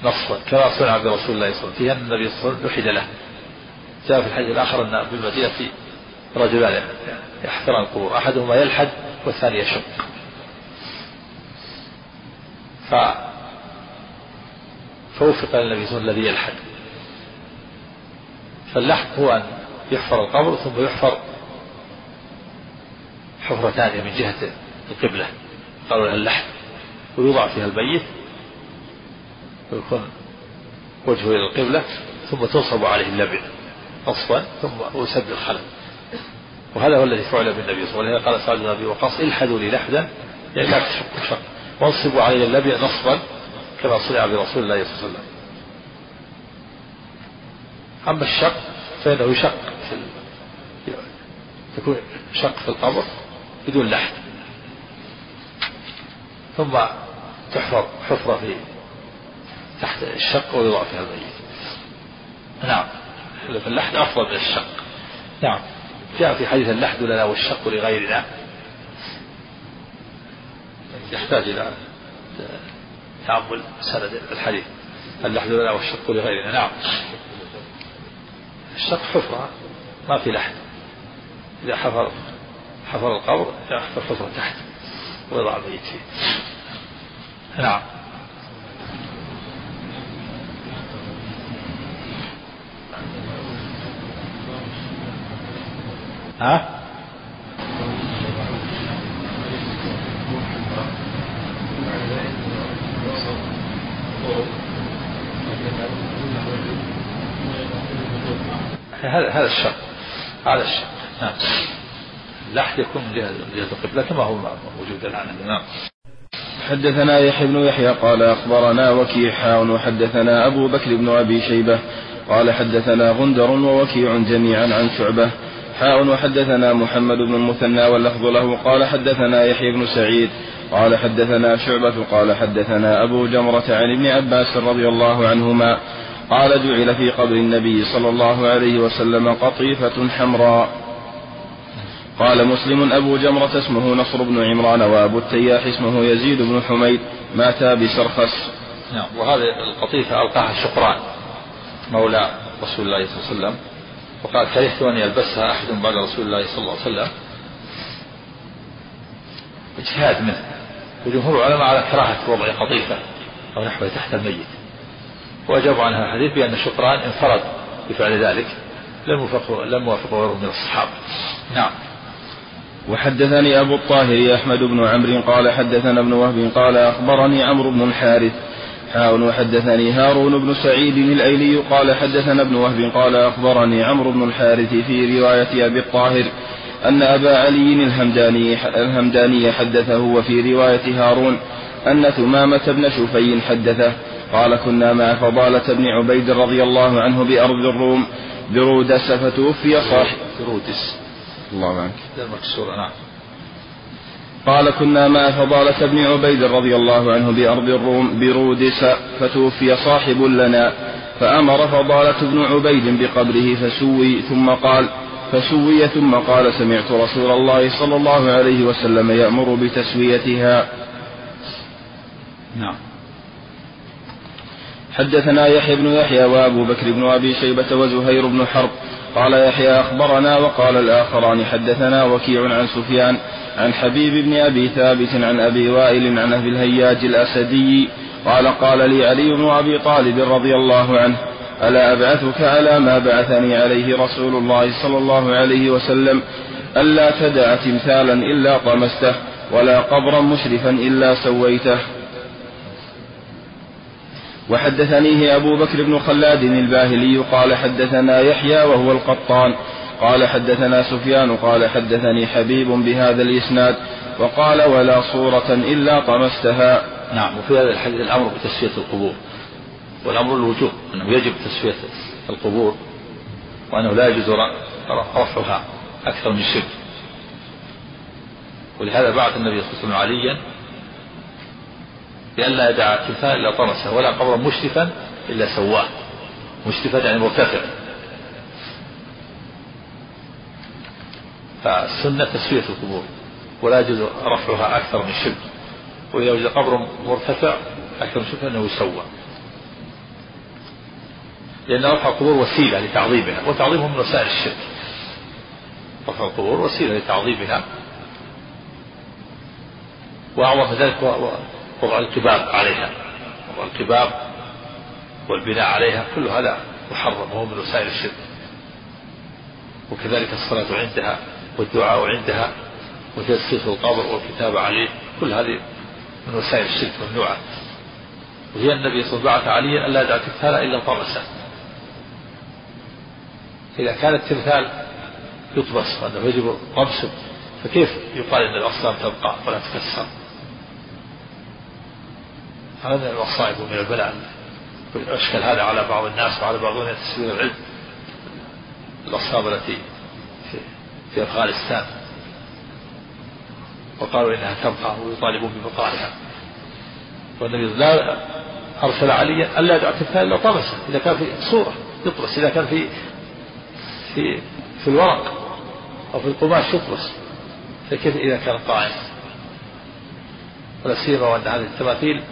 نصفا كما صنع برسول الله صلى الله عليه وسلم. فيها النبي صلى الله عليه وسلم لحد له. جاء في الحديث الآخر أن بالمدينة رجلان يحفران القبور أحدهما يلحد والثاني يشق. ف فوفق للنبي صلى الله عليه وسلم الذي يلحد. فاللحد هو أن يحفر القبر ثم يحفر حفرة ثانية من جهة القبلة. قالوا لها اللحد. ويوضع فيها الميت وجهه إلى القبلة. ثم تنصب عليه اللبن نصبا ثم يسد الخلل وهذا هو الذي فعل بالنبي صلى الله عليه وسلم. قال سعد بن أبي وقاص الحدوا لي لحدا. يعني لا تشق شق وانصبوا علي اللبن نصبا كما صنع برسول الله صلى الله عليه وسلم. أما الشق فإنه يشق في يكون شق في القبر بدون لحد. ثم تحفر حفرة في تحت الشق ويوضع فيها الميت. نعم. اللحد أفضل من الشق. نعم. جاء في حديث اللحد لنا والشق لغيرنا. يحتاج إلى تأمل سند الحديث. اللحد لنا والشق لغيرنا. نعم. الشق حفرة ما في لحد. إذا حفر حفر القبر يحفر حفرة تحت. ويضع الميت فيه نعم. ها؟ هذا هذا الشق هذا الشق نعم. اللحد يكون من جهة القبلة كما هو موجود الآن نعم حدثنا يحيى بن يحيى قال أخبرنا وكيع وحدثنا أبو بكر بن أبي شيبة قال حدثنا غندر ووكيع جميعا عن شعبة. حاء وحدثنا محمد بن المثنى واللفظ له. قال حدثنا يحيى بن سعيد قال حدثنا شعبة قال حدثنا أبو جمرة عن ابن عباس رضي الله عنهما قال جعل في قبر النبي صلى الله عليه وسلم قطيفة حمراء. قال مسلم أبو جمرة اسمه نصر بن عمران وأبو التياح اسمه يزيد بن حميد ماتا بسرخس. نعم وهذه القطيفة ألقاها الشقران مولى رسول الله صلى الله عليه وسلم. وقال كرهت أن يلبسها أحد بعد رسول الله صلى الله عليه وسلم. اجتهاد منه. وجمهور العلماء على كراهة وضع قطيفة أو نحوه تحت الميت. وأجابوا عنها الحديث بأن شقران انفرد بفعل ذلك. لم يوافقه لم يوافقه غيره من الصحابة نعم. وحدثني أبو الطاهر أحمد بن عمرو قال حدثنا ابن وهب قال أخبرني عمرو بن الحارث. حاء وحدثني هارون بن سعيد الأيلي قال حدثنا ابن وهب قال أخبرني عمرو بن الحارث في رواية أبي الطاهر أن أبا علي الهمداني, الهمداني حدثه وفي رواية هارون أن ثمامة بن شفي حدثه. قال كنا مع فضالة بن عبيد رضي الله عنه بأرض الروم. برودس فتوفي صاحب برودس. الله عنك. مكسورة نعم. قال كنا مع فضالة بن عبيد رضي الله عنه بأرض الروم برودس فتوفي صاحب لنا فأمر فضالة بن عبيد بقبره فسوي ثم قال فسوي ثم قال سمعت رسول الله صلى الله عليه وسلم يأمر بتسويتها. نعم. حدثنا يحيى بن يحيى وأبو بكر بن أبي شيبة وزهير بن حرب قال يحيى أخبرنا وقال الآخران حدثنا وكيع عن سفيان عن حبيب بن أبي ثابت عن أبي وائل عن أبي الهياج الأسدي قال قال لي علي بن أبي طالب رضي الله عنه ألا أبعثك على ما بعثني عليه رسول الله صلى الله عليه وسلم ألا تدع تمثالا إلا طمسته ولا قبرا مشرفا إلا سويته. وحدثنيه أبو بكر بن خلاد الباهلي قال حدثنا يحيى وهو القطان قال حدثنا سفيان قال حدثني حبيب بهذا الإسناد وقال ولا صورة إلا طمستها. نعم وفي هذا الحديث الأمر بتسوية القبور والأمر الوجوب أنه يجب تسوية القبور وأنه لا يجوز رفعها أكثر من شبر ولهذا بعث النبي صلى الله عليه وسلم عليا بألا يدع تمثال إلا طمسه ولا قبرا مشرفا إلا سواه. مشرفا يعني مرتفع. فالسنة تسوية القبور ولا يجوز رفعها أكثر من شبر وإذا وجد قبر مرتفع أكثر من شبر فإنه يسوى. لأن رفع القبور وسيلة لتعظيمها وتعظيمها من وسائل الشرك. رفع القبور وسيلة لتعظيمها. وأعظم ذلك وضع القباب عليها. وضع القباب والبناء عليها كل هذا محرم وهو من وسائل الشرك. وكذلك الصلاة عندها والدعاء عندها وتجسيس القبر والكتابة عليه كل هذه من وسائل الشرك ممنوعة وهي النبي صلى الله عليه وسلم عليا ألا يدع تمثال إلا طمسه إذا كان التمثال يطمس وأنه يجب طمسه فكيف يقال أن الأصنام تبقى ولا تكسر؟ هذا من المصائب ومن البلاء أشكل هذا على بعض الناس وعلى بعضهم تسوير العلم. الأصنام التي في, أفغانستان. وقالوا إنها تبقى ويطالبون ببقائها. والنبي لا أرسل عليا ألا التمثال إلا طمسه إذا كان في صورة يطمس إذا كان في في في الورق أو في القماش يطمس فكيف إذا كان قائم؟ ولا سيما وأن هذه التماثيل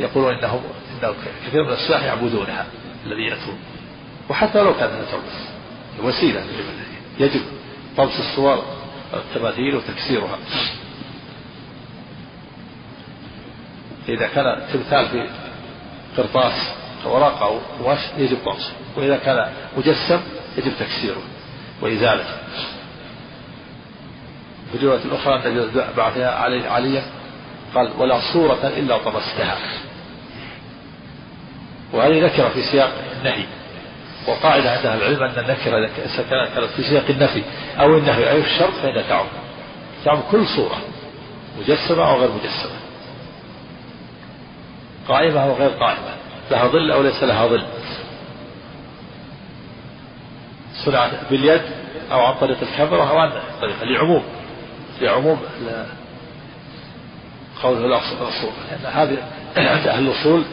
يقولون إنهم إنه كثير من السياح يعبدونها الذي يأتون. وحتى لو كانت تطمس وسيلة يجب طمس الصور التماثيل وتكسيرها. إذا كان تمثال في قرطاس ورقة أو قماش يجب طمسه وإذا كان مجسم يجب تكسيره وإزالته في الرواية الأخرى أن بعثها علي عليا قال ولا صورة إلا طمستها. وهذه نكرة في سياق النهي. وقاعدة عند أهل العلم أن النكرة إذا كانت في سياق النفي أو النهي أو الشرط فإنها تعم. تعم كل صورة. مجسمة أو غير مجسمة. قائمة أو غير قائمة. لها ظل أو ليس لها ظل. صنعت باليد أو عن طريق الكاميرا أو عن طريق لعموم. لعموم قوله الأصول. لأن هذه عند أهل الأصول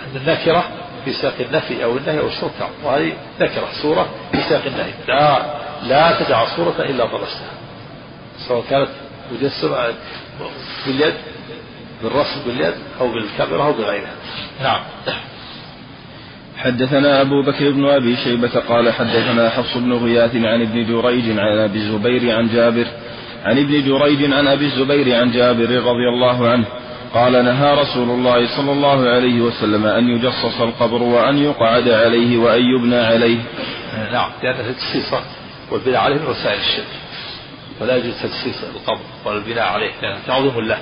أن النكرة في سياق النفي أو النهي أو الشرط وهذه نكرة صورة في سياق النهي. لا لا تدع صورة إلا طمستها سواء كانت مجسمة باليد بالرسم باليد أو بالكاميرا أو بغيرها. نعم. حدثنا أبو بكر بن أبي شيبة قال حدثنا حفص بن غياث عن ابن جريج عن أبي الزبير عن جابر عن ابن جريج عن أبي الزبير عن جابر رضي الله عنه قال نهى رسول الله صلى الله عليه وسلم أن يجصص القبر وأن يقعد عليه وأن يبنى عليه. نعم لأن التجسيس والبناء عليه من وسائل الشرك. ولا يجوز تجسيس القبر ولا البناء عليه لأنه تعظيم له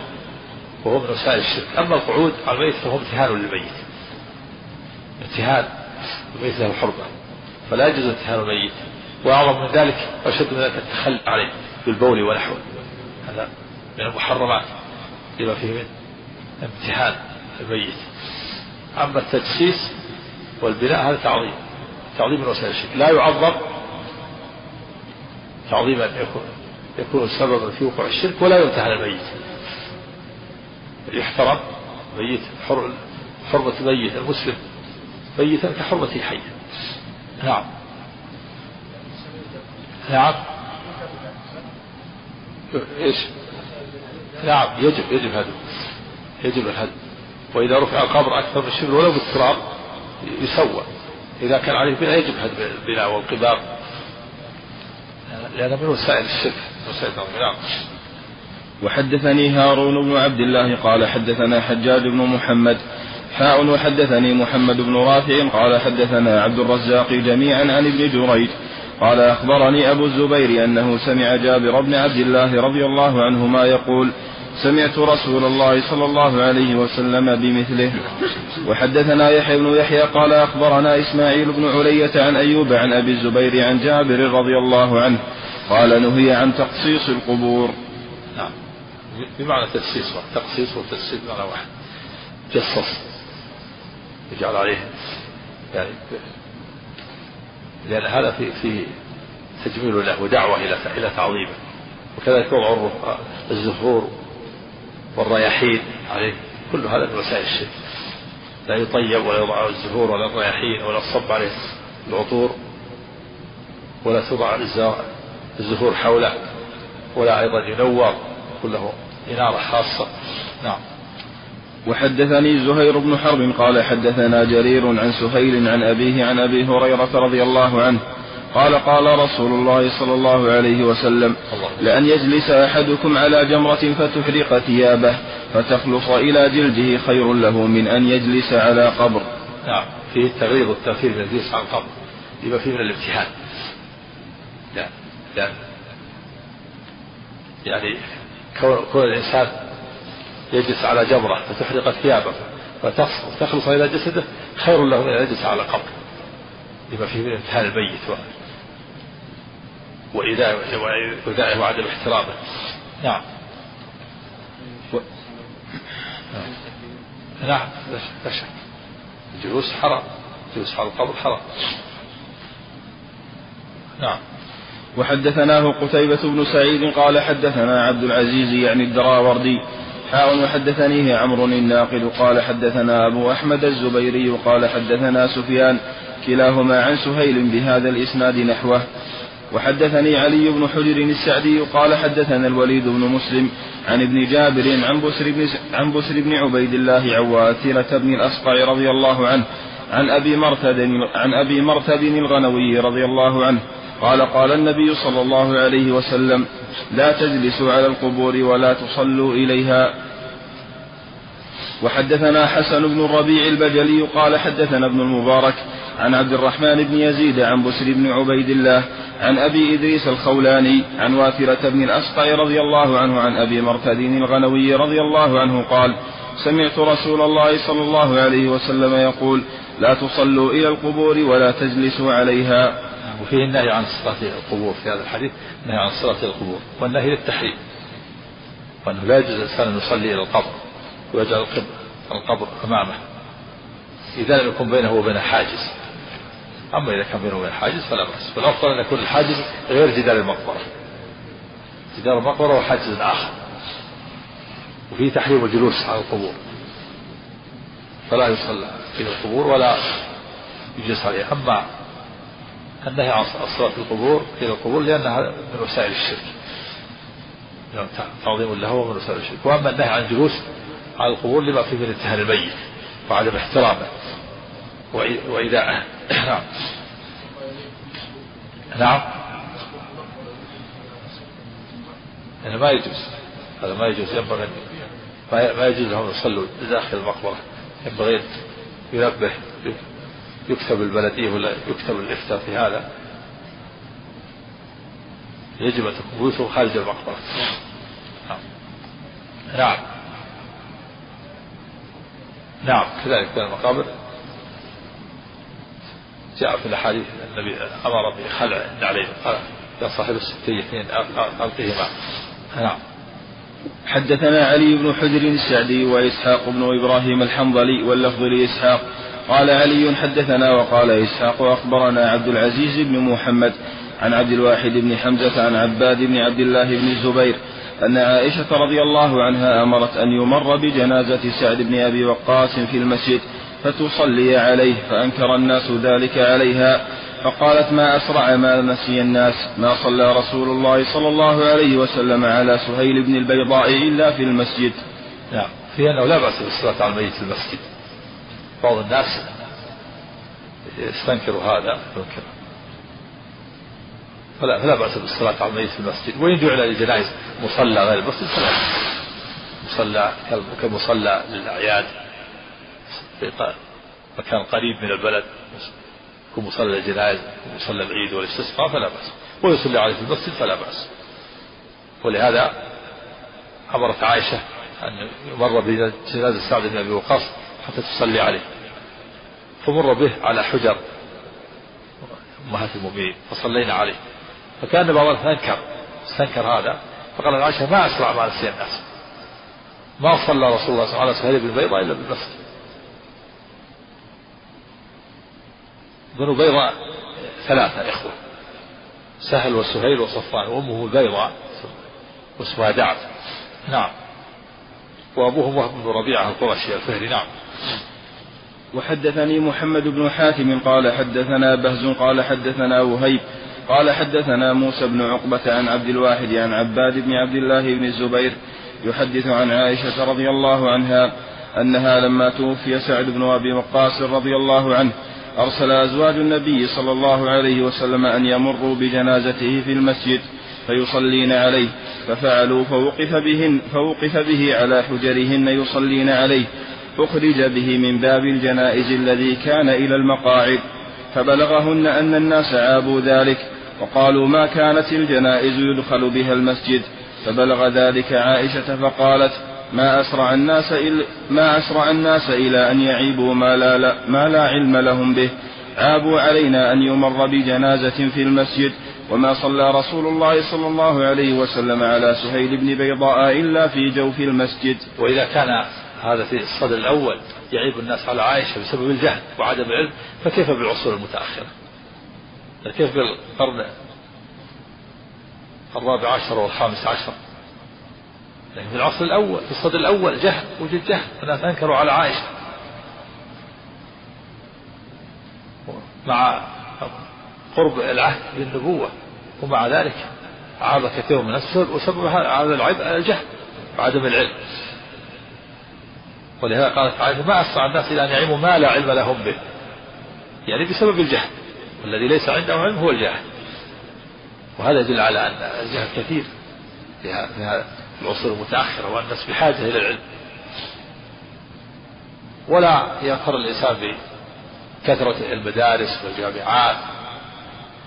وهو من وسائل الشرك. أما القعود على الميت فهو امتهان للميت. امتهان الميت له حرمة. فلا يجوز امتهان الميت. وأعظم من ذلك وأشد من ذلك التخلي عليه بالبول ونحوه. هذا من المحرمات لما فيه من امتحان الميت أما التجسيس والبناء هذا تعظيم تعظيم وسائل الشرك لا يعظم تعظيما يكون يكون سببا في وقوع الشرك ولا يمتحن الميت يحترم ميت حر حرمة ميت المسلم ميتا كحرمته حيا نعم. نعم. إيش؟ نعم يجب يجب هذا. يجب الهدم. وإذا رفع القبر أكثر من شبر ولو بالتراب يسوى. إذا كان عليه بناء يجب هدم البناء والقباب لأن من وسائل الشرك وسائل نعم. وحدثني هارون بن عبد الله قال حدثنا حجاج بن محمد. حاء وحدثني محمد بن رافع قال حدثنا عبد الرزاق جميعا عن ابن جريج. قال أخبرني أبو الزبير أنه سمع جابر بن عبد الله رضي الله عنهما يقول سمعت رسول الله صلى الله عليه وسلم بمثله. وحدثنا يحيى بن يحيى قال أخبرنا إسماعيل بن علية عن أيوب عن أبي الزبير عن جابر رضي الله عنه قال نهي عن تقصيص القبور. نعم. بمعنى تقصيص تقصيص وتجسيس بمعنى واحد. جصص. يجعل عليه يعني لأن هذا في في تجميل له ودعوة إلى إلى تعظيمه. وكذلك وضع الزهور. والرياحين عليه. كل هذا من وسائل الشرك. لا يطيب ولا يوضع الزهور ولا الرياحين ولا تصب عليه العطور ولا توضع الزهور حوله ولا أيضا ينور كله إنارة خاصة. نعم. وحدثني زهير بن حرب قال حدثنا جرير عن سهيل عن أبيه عن أبي هريرة رضي الله عنه قال قال رسول الله صلى الله عليه وسلم لأن يجلس أحدكم على جمرة فتحرق ثيابه فتخلص إلى جلده خير له من أن يجلس على قبر. نعم فيه التغيير والتأثير من الجلوس على القبر. يبقى فيه من الامتحان لا لا. يعني كون الإنسان يجلس على جمرة فتحرق ثيابه فتخلص إلى جسده خير له من أن يجلس على قبر. لما فيه من امتحان الميت وإيذائه وعدم احترامه نعم. و... نعم. لا شك. الجلوس حرام. الجلوس على القبر حرام. نعم. وحدثناه قتيبة بن سعيد قال حدثنا عبد العزيز يعني الدراوردي. حاء وحدثنيه عمرو الناقد قال حدثنا أبو أحمد الزبيري قال حدثنا سفيان كلاهما عن سهيل بهذا الإسناد نحوه. وحدثني علي بن حجر السعدي قال حدثنا الوليد بن مسلم عن ابن جابر عن بسر بن عن بسر بن عبيد الله عواثرة بن الأصقع رضي الله عنه عن أبي مرثد عن أبي مرثد الغنوي رضي الله عنه قال قال النبي صلى الله عليه وسلم لا تجلسوا على القبور ولا تصلوا إليها. وحدثنا حسن بن الربيع البجلي قال حدثنا ابن المبارك عن عبد الرحمن بن يزيد عن بسر بن عبيد الله عن أبي إدريس الخولاني عن واثرة بن الأسقع رضي الله عنه عن أبي مرتد الغنوي رضي الله عنه قال سمعت رسول الله صلى الله عليه وسلم يقول لا تصلوا إلى القبور ولا تجلسوا عليها. وفيه النهي عن الصلاة إلى القبور في هذا الحديث النهي عن الصلاة إلى القبور والنهي للتحريم وأنه لا يجوز الإنسان أن يصلي إلى القبر ويجعل القبر أمامه إذا لم يكن بينه وبين حاجز. أما إذا كان بينه وبين حاجز فلا بأس. فالأفضل أن يكون الحاجز غير جدار المقبرة. جدار المقبرة وحاجز آخر. وفي تحريم الجلوس على القبور. فلا يصلى إلى القبور ولا يجلس عليها أما النهي عن الصلاة في القبور إلى القبور لأنها من وسائل الشرك. تعظيم له ومن وسائل الشرك. وأما النهي عن الجلوس على القبور لما فيه من اتهام الميت وعدم احترامه وإيذاءه نعم نعم هذا ما يجوز. هذا ما يجوز. ينبغي ما يجوز لهم يصلوا داخل المقبرة. ينبغي ينبه يكتب البلدية ولا يكتب الإفتاء في هذا. يجب أن تكون خارج المقبرة. نعم. نعم. نعم. كذلك من المقابر. جاء في الأحاديث النبي أمر بخلع النعلين قال يا صاحب الستين اثنين ألقهما نعم. حدثنا علي بن حجر السعدي وإسحاق بن إبراهيم الحنظلي واللفظ لإسحاق. قال علي حدثنا وقال إسحاق أخبرنا عبد العزيز بن محمد عن عبد الواحد بن حمزة عن عباد بن عبد الله بن الزبير أن عائشة رضي الله عنها أمرت أن يمر بجنازة سعد بن أبي وقاص في المسجد فتصلي عليه فأنكر الناس ذلك عليها فقالت ما أسرع ما نسي الناس ما صلى رسول الله صلى الله عليه وسلم على سهيل بن البيضاء إلا في المسجد. نعم. في أنه لا بأس بالصلاة على الميت في المسجد. بعض الناس يستنكر هذا ينكر فلا فلا بأس بالصلاة على الميت في المسجد. وإن جعل للجنائز مصلى غير المسجد فلا مصلى كمصلى للأعياد. في مكان قريب من البلد كمصلى الجنائز ومصلى العيد والاستسقاء فلا بأس. ويصلي عليه في المسجد فلا بأس. ولهذا أمرت عائشة أن يمر بجنازة سعد بن أبي وقاص حتى تصلي عليه. فمر به على حجر أمهات المؤمنين فصلينا عليه. فكان بعض الناس أنكر استنكر هذا. فقال عائشة ما أسرع ما نسي الناس. ما صلى رسول الله صلى الله عليه وسلم على بن إلا بالمسجد. بنو بيضاء ثلاثة إخوة سهل وسهيل وصفوان وأمه البيضاء واسمها دعم نعم. وأبوهم وهب بن ربيعة القرشي الفهري نعم. وحدثني محمد بن حاتم قال حدثنا بهز قال حدثنا وهيب قال حدثنا موسى بن عقبة عن عبد الواحد عن عباد بن عبد الله بن الزبير يحدث عن عائشة رضي الله عنها أنها لما توفي سعد بن أبي وقاص رضي الله عنه أرسل أزواج النبي صلى الله عليه وسلم أن يمروا بجنازته في المسجد فيصلين عليه ففعلوا فوقف بهن فوقف به على حجرهن يصلين عليه. أخرج به من باب الجنائز الذي كان إلى المقاعد فبلغهن أن الناس عابوا ذلك وقالوا ما كانت الجنائز يدخل بها المسجد؟ فبلغ ذلك عائشة فقالت ما أسرع الناس إلى ما أسرع الناس إلى أن يعيبوا ما لا, لا ما لا علم لهم به. عابوا علينا أن يمر بجنازة في المسجد وما صلى رسول الله صلى الله عليه وسلم على سهيل بن بيضاء إلا في جوف المسجد. وإذا كان هذا في الصدر الأول يعيب الناس على عائشة بسبب الجهل وعدم العلم فكيف بالعصور المتأخرة؟ كيف بالقرن الرابع عشر والخامس عشر؟ لكن في العصر الأول في الصدر الأول جهل وجد جهل. الناس أنكروا على عائشة. مع قرب العهد بالنبوة ومع ذلك عاب كثير من الناس وسبب هذا العيب الجهل وعدم العلم. ولهذا قالت عائشة ما أسرع الناس إلى أن يعلموا ما لا علم لهم به. يعني بسبب الجهل. والذي ليس عنده علم هو الجهل. وهذا يدل على أن الجهل كثير في هذا العصور المتأخرة والناس بحاجة إلى العلم. ولا يغتر الإنسان بكثرة المدارس والجامعات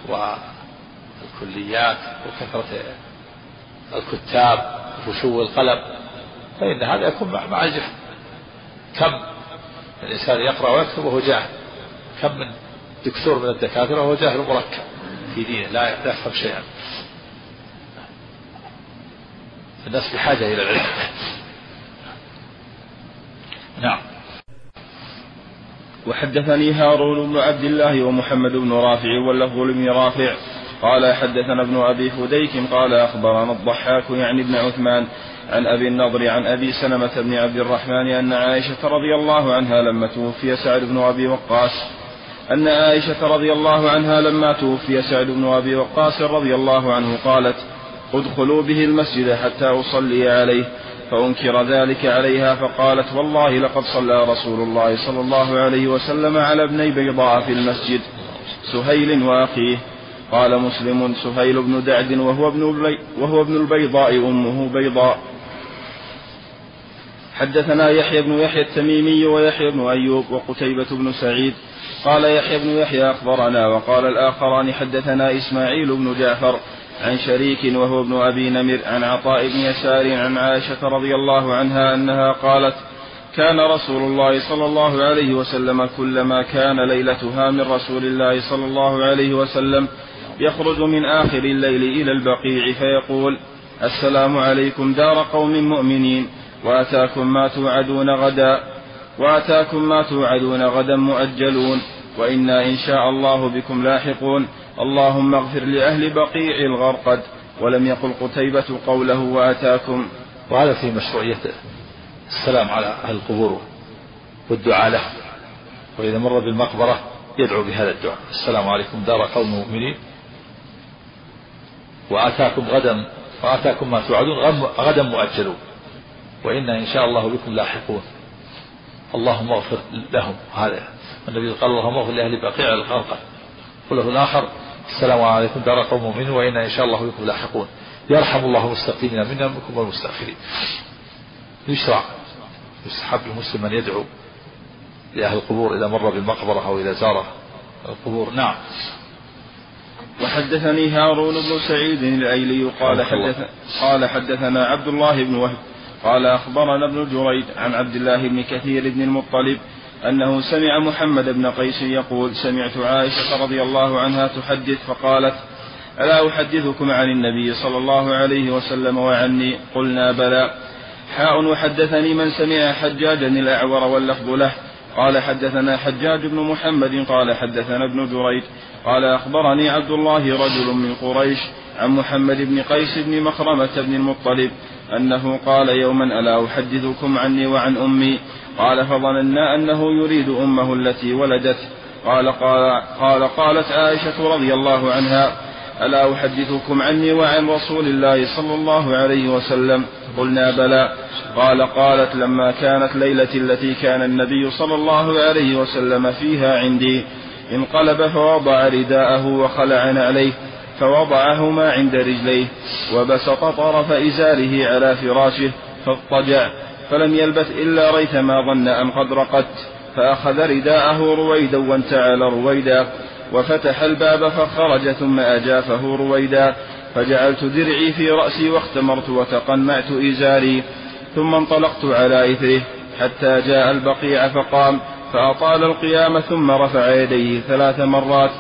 والكليات وكثرة الكتاب وفشو القلم فإن هذا يكون مع الجهل كم الإنسان يقرأ ويكتب وهو جاهل؟ كم من دكتور من الدكاترة وهو جاهل مركب في دينه لا يفهم شيئا. الناس بحاجة إلى العلم. نعم. وحدثني هارون بن عبد الله ومحمد بن رافع واللفظ لابن رافع قال حدثنا ابن أبي فديك قال أخبرنا الضحاك يعني ابن عثمان عن أبي النضر عن أبي سلمة بن عبد الرحمن أن عائشة رضي الله عنها لما توفي سعد بن أبي وقاص. أن عائشة رضي الله عنها لما توفي سعد بن أبي وقاص رضي الله عنه قالت ادخلوا به المسجد حتى اصلي عليه فأنكر ذلك عليها فقالت والله لقد صلى رسول الله صلى الله عليه وسلم على ابني بيضاء في المسجد سهيل وأخيه. قال مسلم سهيل بن دعد وهو ابن وهو ابن البيضاء أمه بيضاء. حدثنا يحيى بن يحيى التميمي ويحيى بن أيوب وقتيبة بن سعيد. قال يحيى بن يحيى أخبرنا وقال الآخران حدثنا إسماعيل بن جعفر عن شريك وهو ابن أبي نمر عن عطاء بن يسار عن عائشة رضي الله عنها أنها قالت كان رسول الله صلى الله عليه وسلم كلما كان ليلتها من رسول الله صلى الله عليه وسلم يخرج من آخر الليل إلى البقيع فيقول السلام عليكم دار قوم مؤمنين وأتاكم ما توعدون غدا وأتاكم ما توعدون غدا مؤجلون وإنا إن شاء الله بكم لاحقون. اللهم اغفر لأهل بقيع الغرقد ولم يقل قتيبة قوله وأتاكم. وهذا في مشروعية السلام على أهل القبور والدعاء له. وإذا مر بالمقبرة يدعو بهذا الدعاء. السلام عليكم دار قوم مؤمنين. وآتاكم غدا وآتاكم ما توعدون غدا مؤجلون. وإنا إن شاء الله بكم لاحقون. اللهم اغفر لهم. هذا النبي قال اللهم اغفر لأهل بقيع الغرقد. وله الآخر السلام عليكم دار قوم مؤمنين وإنا إن شاء الله بكم لاحقون. يرحم الله المستقيمين منا منكم والمستأخرين يشرع يستحب المسلم أن يدعو لأهل القبور إذا مر بالمقبرة أو إذا زار القبور. نعم. وحدثني هارون بن سعيد الأيلي قال حدث قال حدثنا عبد الله بن وهب قال أخبرنا ابن جريد عن عبد الله بن كثير بن المطلب أنه سمع محمد بن قيس يقول سمعت عائشة رضي الله عنها تحدث فقالت ألا أحدثكم عن النبي صلى الله عليه وسلم وعني؟ قلنا بلى. حاء وحدثني من سمع حجاجا الأعور واللفظ له. قال حدثنا حجاج بن محمد قال حدثنا ابن جريج. قال أخبرني عبد الله رجل من قريش عن محمد بن قيس بن مخرمة بن المطلب أنه قال يوما ألا أحدثكم عني وعن أمي؟ قال فظننا أنه يريد أمه التي ولدته قال, قال, قال قالت عائشة رضي الله عنها ألا أحدثكم عني وعن رسول الله صلى الله عليه وسلم؟ قلنا بلى. قال قالت لما كانت ليلة التي كان النبي صلى الله عليه وسلم فيها عندي انقلب فوضع رداءه وخلع عليه فوضعهما عند رجليه وبسط طرف إزاره على فراشه فاضطجع. فلم يلبث إلا ريثما ظن أن قد رقدت فأخذ رداءه رويدا وانتعل رويدا وفتح الباب فخرج ثم أجافه رويدا. فجعلت درعي في رأسي واختمرت وتقنعت إزاري ثم انطلقت على إثره حتى جاء البقيع فقام فأطال القيام ثم رفع يديه ثلاث مرات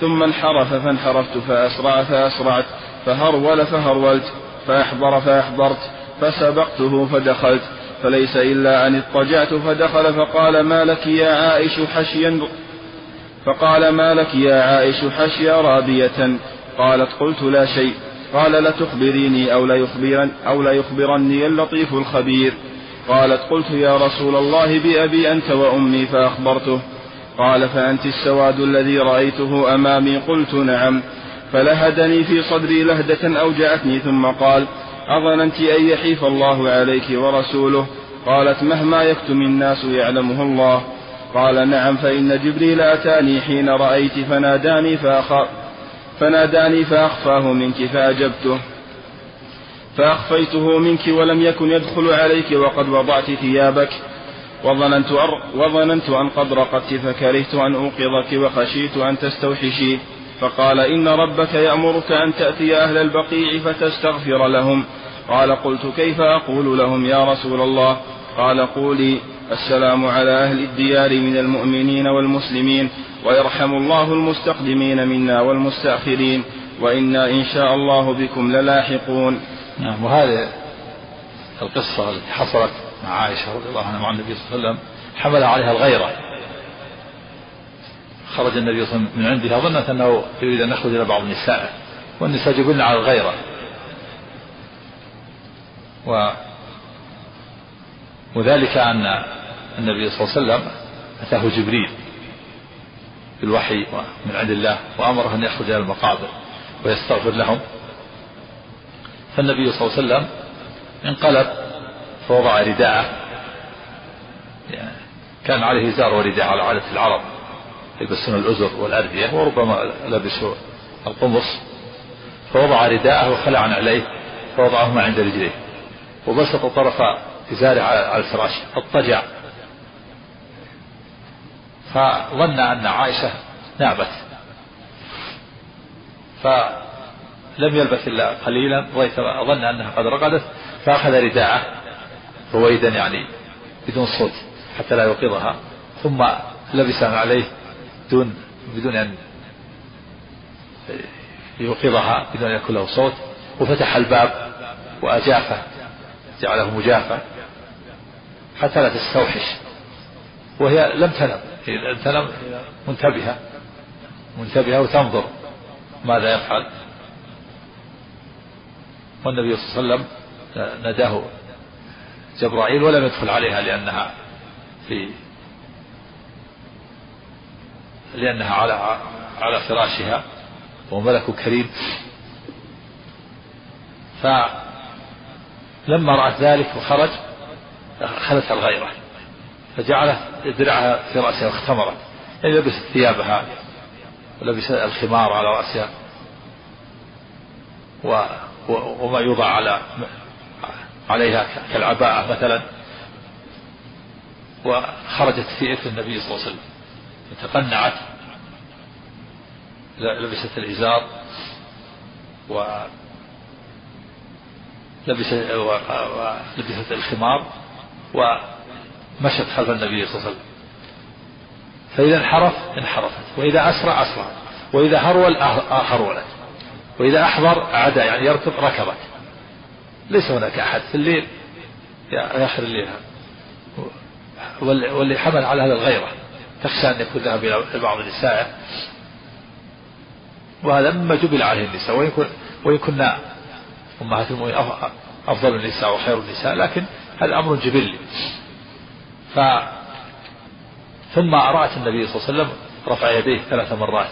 ثم انحرف فانحرفت فأسرع فأسرعت فهرول فهرولت فأحضر فأحضرت فسبقته فدخلت. فليس إلا أن اضطجعت فدخل فقال ما لك يا عائش حشيا فقال ما لك يا عائش حشيا رابية؟ قالت قلت لا شيء. قال لتخبريني أو ليخبرن أو ليخبرني اللطيف الخبير. قالت قلت يا رسول الله بأبي أنت وأمي فأخبرته. قال فأنت السواد الذي رأيته أمامي؟ قلت نعم. فلهدني في صدري لهدة أوجعتني ثم قال أظننت أن يحيف الله عليك ورسوله؟ قالت مهما يكتم الناس يعلمه الله. قال نعم فإن جبريل أتاني حين رأيت فناداني فأخاف فناداني فأخفاه منك فأجبته فأخفيته منك ولم يكن يدخل عليك وقد وضعت ثيابك. وظننت, وظننت أن قد رقدت فكرهت أن أوقظك وخشيت أن تستوحشي فقال إن ربك يأمرك أن تأتي أهل البقيع فتستغفر لهم. قال قلت كيف أقول لهم يا رسول الله؟ قال قولي السلام على أهل الديار من المؤمنين والمسلمين ويرحم الله المستقدمين منا والمستأخرين وإنا إن شاء الله بكم للاحقون. نعم وهذه القصة التي حصلت مع عائشة رضي الله عنها مع النبي صلى الله عليه وسلم حمل عليها الغيرة. خرج النبي صلى الله عليه وسلم من عندها ظنت أنه يريد أن يخرج إلى بعض نسائه والنساء يقولن على الغيرة. و وذلك أن النبي صلى الله عليه وسلم أتاه جبريل بالوحي من عند الله وأمره أن يخرج إلى المقابر ويستغفر لهم. فالنبي صلى الله عليه وسلم انقلب فوضع رداءه يعني كان عليه إزار ورداء على عادة العرب. يلبسون الأزر والأردية وربما لبسوا القمص فوضع رداءه وخلع عليه فوضعهما عند رجليه وبسط طرف إزاره على الفراش اضطجع. فظن أن عائشة نامت فلم يلبث إلا قليلا ظن أنها قد رقدت فأخذ رداءه رويدا يعني بدون صوت حتى لا يوقظها ثم لبس عليه دون بدون أن يوقظها بدون أن يكون له صوت. وفتح الباب وأجافه جعله مجافا حتى لا تستوحش وهي لم تنم. لم تنم منتبهة. منتبهة وتنظر ماذا يفعل. والنبي صلى الله عليه وسلم ناداه جبرائيل ولم يدخل عليها لأنها في لأنها على على فراشها وملك كريم. فلما رأت ذلك وخرج أخذتها الغيرة فجعلت درعها في رأسها واختمرت. يعني لبست ثيابها ولبست الخمار على رأسها و وما يوضع على عليها كالعباءة مثلا. وخرجت في إثر النبي صلى الله عليه وسلم. تقنعت. لبست الإزار و لبست ولبست الخمار ومشت خلف النبي صلى الله عليه وسلم. فإذا انحرف انحرفت. وإذا أسرع أسرعت. وإذا هرول هرولت. وإذا أحضر عدا يعني يركض ركضت ليس هناك أحد في الليل. يا آخر الليل. واللي حمل على هذا الغيرة. تخشى أن يكون ذهب إلى بعض النساء. وهذا مما جبل عليه النساء. وإن وإن كنا أمهات المؤمنين أفضل النساء وخير النساء. لكن هذا أمر جبلي ف ثم رأت النبي صلى الله عليه وسلم رفع يديه ثلاث مرات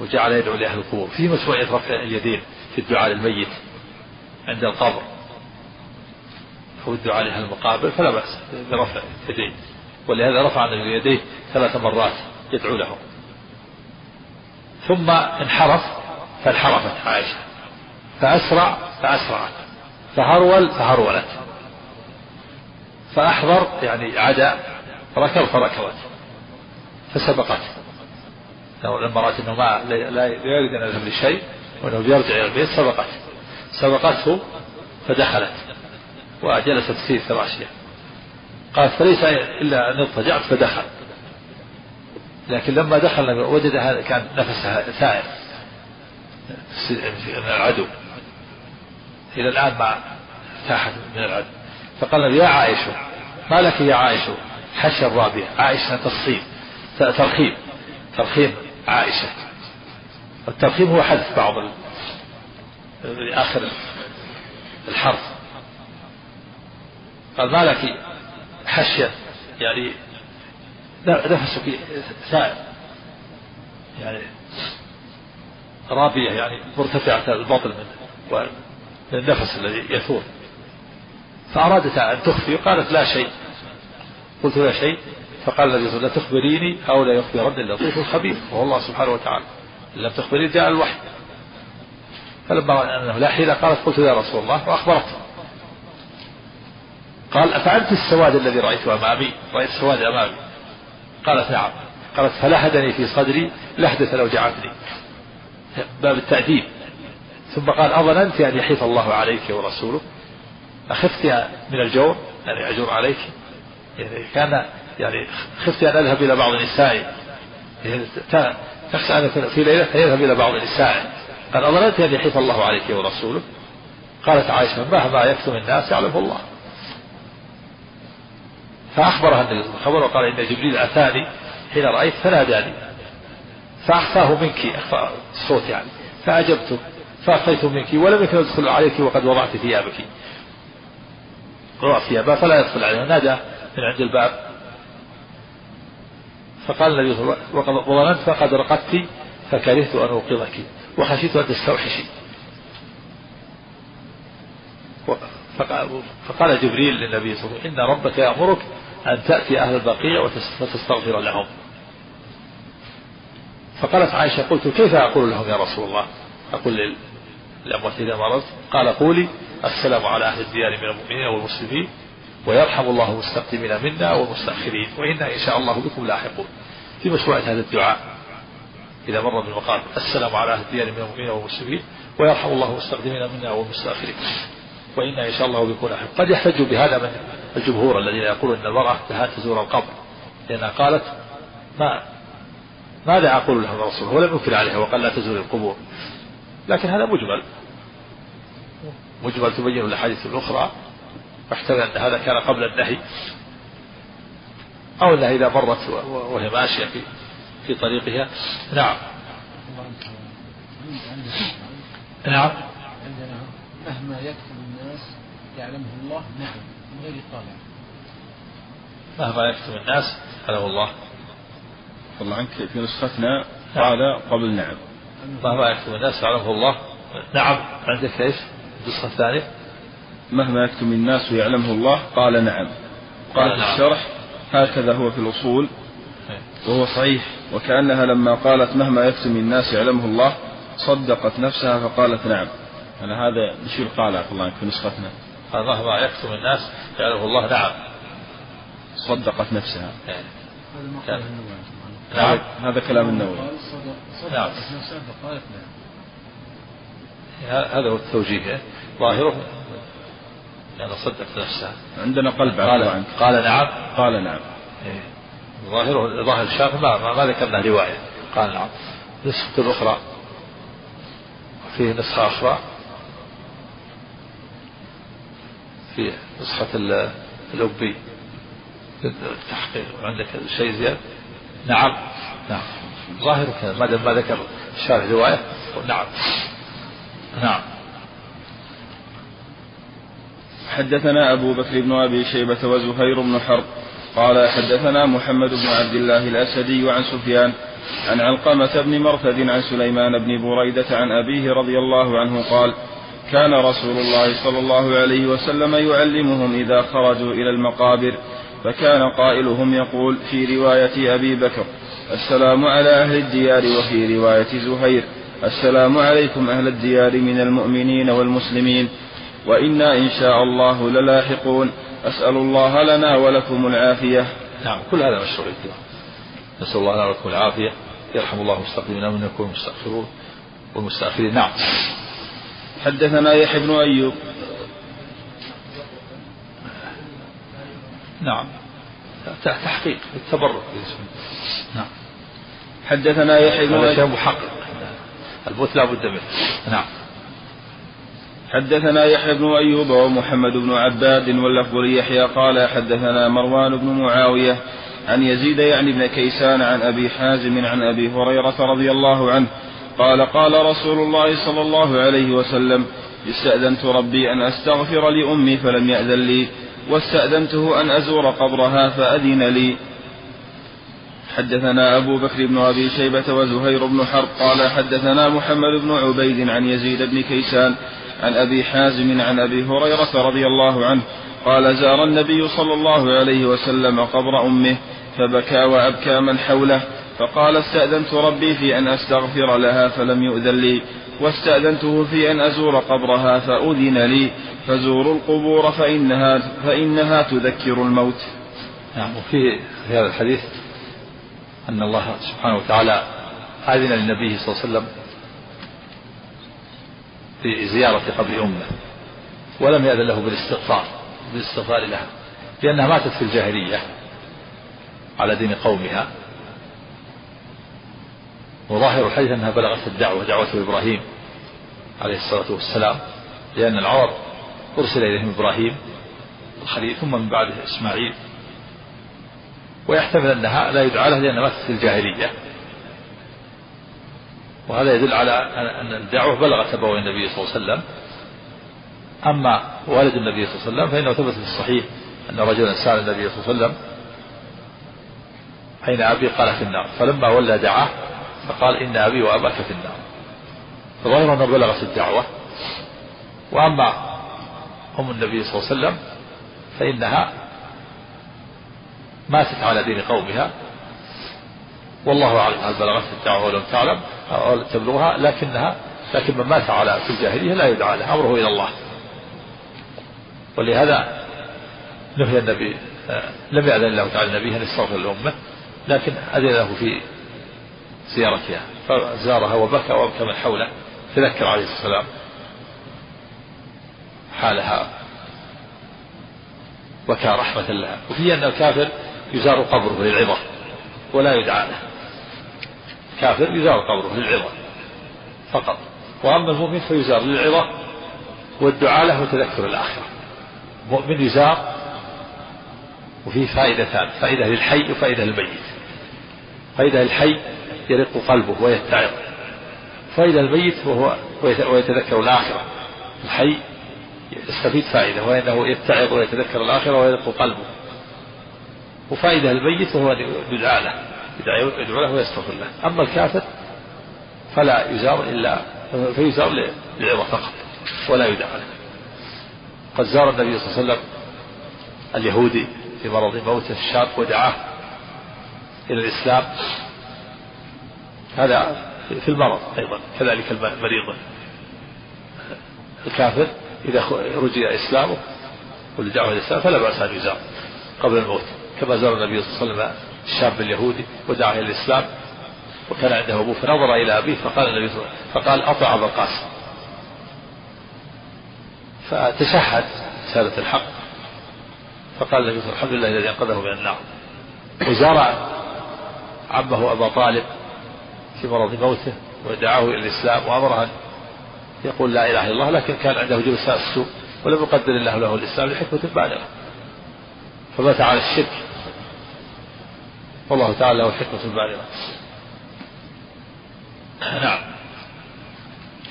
وجعل يدعو لأهل القبور. في مشروعية رفع اليدين في الدعاء للميت عند القبر. أو الدعاء لأهل المقابر. فلا بأس برفع يديه. ولهذا رفع النبي يديه ثلاث مرات يدعو لهم ثم انحرف فانحرفت عائشة. فأسرع فأسرعت. فهرول فهرولت. فأحضر يعني عدا ركض فركضت فسبقت. لما رأت أنه ما لا يريد أن يذهب لشيء وأنه بيرجع إلى البيت سبقت. سبقته فدخلت. وجلست في فراشها قالت فليس إلا أن اضطجعت فدخل. لكن لما دخل وجد هذا كان نفسها ثائر. من العدو. إلى الآن ما ارتاحت من العدو. فقال يا عائشة ما لك يا عائشة حشى الرابية عائشة تصيب ترخيم. ترخيم عائشة. الترخيم هو حذف بعض آخر الحرف. قال ما لك حشية يعني نفسك سائر يعني رابية يعني مرتفعة البطن من النفس الذي يثور. فأرادت أن تخفي قالت لا شيء. قلت لا شيء. فقال النبي صلى الله عليه وسلم لا تخبريني أو لا يخبرن اللطيف الخبير. وهو الله سبحانه وتعالى إن لم تخبريني جاء الوحي. فلما رأى أنه لا حيلة قالت قلت يا رسول الله وأخبرته. قال أفعلت السواد الذي رأيته أمامي؟ رأيت السواد أمامي. قالت نعم. قالت فلحدني في صدري لحدة لو جعلتني. باب التأديب. ثم قال أظننت أن يحيف الله عليك ورسوله. أخفت من الجور يعني أجور عليك. يعني كان يعني خفت أن أذهب إلى بعض نسائي. يعني تخشى أن في ليلة فيذهب إلى بعض نسائي. قال أظننت أن يحيف الله عليك ورسوله. قالت عائشة مهما يكتم الناس يعلمه الله. فأخبرها النبي صلى الله عليه وسلم وقال إن جبريل أتاني حين رأيت فناداني. فأخفاه منك أخفى الصوت يعني. فأجبته فأخفيت منك ولم يكن يدخل عليك وقد وضعت ثيابك. وضعت ثيابها فلا يدخل عليها. نادى من عند الباب. فقال النبي صلى الله عليه وسلم وظننت فقد رقدت فكرهت أن أوقظك وخشيت أن تستوحشي فقال جبريل للنبي صلى الله عليه وسلم إن ربك يأمرك أن تأتي أهل البقيع وتستغفر لهم. فقالت عائشة قلت كيف أقول لهم يا رسول الله؟ أقول للأموات إذا مرضت. قال قولي السلام على أهل الديار من المؤمنين والمسلمين ويرحم الله المستقدمين منا والمستأخرين وإنا إن شاء الله بكم لاحقون. في مشروع هذا الدعاء. إذا مر بالمقام السلام على أهل الديار من المؤمنين والمسلمين ويرحم الله المستقدمين منا والمستأخرين. وإنا إن شاء الله بكم لاحقون. قد يحتج بهذا من الجمهور الذين يقولون أن المرأة لها تزور القبر لأنها قالت ما ماذا أقول له الرسول؟ ولم ينكر عليها وقال لا تزور القبور. لكن هذا مجمل. مجمل تبين الأحاديث الأخرى واحتمل أن هذا كان قبل النهي. أو أنها إذا مرت وهي ماشية في في طريقها. نعم. نعم. مهما يكتب الناس يعلمه الله نعم غير طالع مهما يكتب الناس يعلمه الله. والله عنك في نسختنا قال قبل نعم. مهما يكتب الناس يعلمه الله. نعم. عندك إيش؟ النسخة الثانية مهما يكتم الناس يعلمه الله قال نعم. قال في نعم. الشرح هكذا هو في الأصول. وهو صحيح. وكأنها لما قالت مهما يكتم الناس يعلمه الله صدقت نفسها فقالت نعم. أنا هذا نشير قال الله في نسختنا. قال مهما يكتم الناس يعلمه الله نعم. صدقت نفسها. هذا نعم. هذا كلام النووي. نعم. هذا هو التوجيه ظاهره. يعني صدقت نفسها. عندنا قلب قال, قال نعم. قال نعم. إيه. ظاهره ظاهر الشافعي ما, ما, ذكرنا رواية. قال نعم. نسخة الأخرى. فيه نسخة أخرى. في نسخة الأبي التحقيق عندك شيء زيادة نعم. نعم. ظاهر كذا. ما دام ما ذكر الشارح رواية. نعم. نعم. حدثنا أبو بكر بن أبي شيبة وزهير بن حرب. قال حدثنا محمد بن عبد الله الأسدي عن سفيان عن علقمة بن مرثد عن سليمان بن بريدة عن أبيه رضي الله عنه قال كان رسول الله صلى الله عليه وسلم يعلمهم إذا خرجوا إلى المقابر فكان قائلهم يقول في رواية أبي بكر السلام على أهل الديار وفي رواية زهير السلام عليكم أهل الديار من المؤمنين والمسلمين وإنا إن شاء الله للاحقون. أسأل الله لنا ولكم العافية. نعم كل هذا مشروع الدعاء نسأل الله لنا ولكم العافية. يرحم الله المستقدمين منكم والمستأخرون والمستأخرين نعم. حدثنا يحيى بن أيوب. نعم. تحقيق التبرك نعم. حدثنا يحيى بن هذا شيء أيوب محقق. الموت لا بد منه. نعم. حدثنا يحيى بن أيوب ومحمد بن عباد واللفظ ليحيى قال حدثنا مروان بن معاوية عن يزيد يعني بن كيسان عن أبي حازم عن أبي هريرة رضي الله عنه قال قال رسول الله صلى الله عليه وسلم استأذنت ربي أن أستغفر لأمي فلم يأذن لي واستأذنته أن أزور قبرها فأذن لي. حدثنا أبو بكر بن أبي شيبة وزهير بن حرب قال حدثنا محمد بن عبيد عن يزيد بن كيسان عن أبي حازم عن أبي هريرة رضي الله عنه قال زار النبي صلى الله عليه وسلم قبر أمه فبكى وأبكى من حوله. فقال استأذنت ربي في أن أستغفر لها فلم يؤذن لي واستأذنته في أن أزور قبرها فأذن لي. فزوروا القبور فإنها, فإنها تذكر الموت. نعم وفي في هذا الحديث أن الله سبحانه وتعالى أذن للنبي صلى الله عليه وسلم في زيارة قبر أمه ولم يأذن له بالاستغفار بالاستغفار لها لأنها ماتت في الجاهلية على دين قومها. وظاهر الحديث أنها بلغت الدعوة دعوة إبراهيم عليه الصلاة والسلام لأن العرب أرسل إليهم إبراهيم الخليل ثم من بعده إسماعيل. ويحتمل أنها لا يدعى لها لأنها ماتت في الجاهلية. وهذا يدل على أن الدعوة بلغت أبوي النبي صلى الله عليه وسلم. أما والد النبي صلى الله عليه وسلم فإنه ثبت في الصحيح أن رجلا سأل النبي صلى الله عليه وسلم أين أبي؟ قال في النار. فلما ولى دعاه فقال إن أبي وأباك في النار. فظاهر أنه بلغت الدعوة. وأما أم النبي صلى الله عليه وسلم فإنها ماتت على دين قومها. والله أعلم هل بلغت الدعوة ولم تعلم أو تبلغها لكنها لكن من مات على في الجاهلية لا يدعى له أمره إلى الله. ولهذا نهي النبي لم يأذن الله تعالى النبي أن يستغفر لأمه لكن أذن له في زيارتها فزارها وبكى وبكى من حوله. تذكر عليه والسلام حالها بكى رحمة لها. وفي أن الكافر يزار قبره للعظة ولا يدعى له. كافر يزار قبره للعظة فقط. وأما المؤمن فيزار للعظة والدعاء له وتذكر الآخرة. مؤمن يزار وفيه فائدتان. فائدة للحي وفائدة للميت. فائدة للحي يرق قلبه ويتعظ. فائدة للميت وهو ويتذكر الآخرة. الحي يستفيد فائدة وأنه يتعظ ويتذكر الآخرة ويرق قلبه. وفائدة للميت وهو يدعى له يدعو له ويستغفر له. أما الكافر فلا يزار إلا فيزار للعظة فقط ولا يدعى له. قد زار النبي صلى الله عليه وسلم اليهودي في مرض موته الشاب ودعاه إلى الإسلام. هذا في المرض أيضا كذلك المريض الكافر إذا رجي إسلامه ولدعوه الإسلام فلا بأس أن يزار قبل الموت كما زار النبي صلى الله عليه وسلم الشاب اليهودي ودعا إلى الإسلام وكان عنده أبوه فنظر إلى أبيه فقال النبي صلى الله عليه وسلم فقال أطع أبا القاسم. فتشهد رسالة الحق. فقال النبي صلى الله عليه وسلم الحمد لله الذي أنقذه من النار. وزار عمه أبا طالب مرض موته ودعاه إلى الإسلام وأمره أن يقول لا إله إلا الله لكن كان عنده جلساء السوء ولم يقدر الله له الإسلام لحكمة بالغة. فمات على الشرك. والله تعالى له الحكمة البالغة. نعم.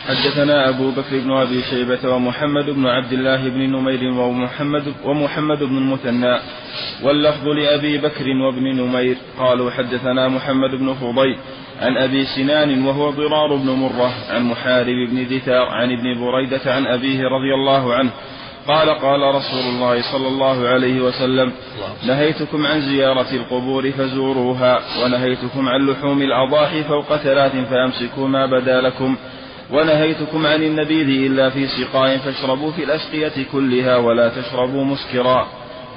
حدثنا أبو بكر بن أبي شيبة ومحمد بن عبد الله بن نمير ومحمد ومحمد بن المثنى. واللفظ لأبي بكر وابن نمير. قالوا حدثنا محمد بن فضيل عن أبي سنان وهو ضرار بن مرة عن محارب بن ذثار عن ابن بريدة عن أبيه رضي الله عنه. قال قال رسول الله صلى الله عليه وسلم نهيتكم عن زيارة القبور فزوروها ونهيتكم عن لحوم الأضاحي فوق ثلاث فأمسكوا ما بدا لكم ونهيتكم عن النبيذ إلا في سقاء فاشربوا في الأسقية كلها ولا تشربوا مسكرا.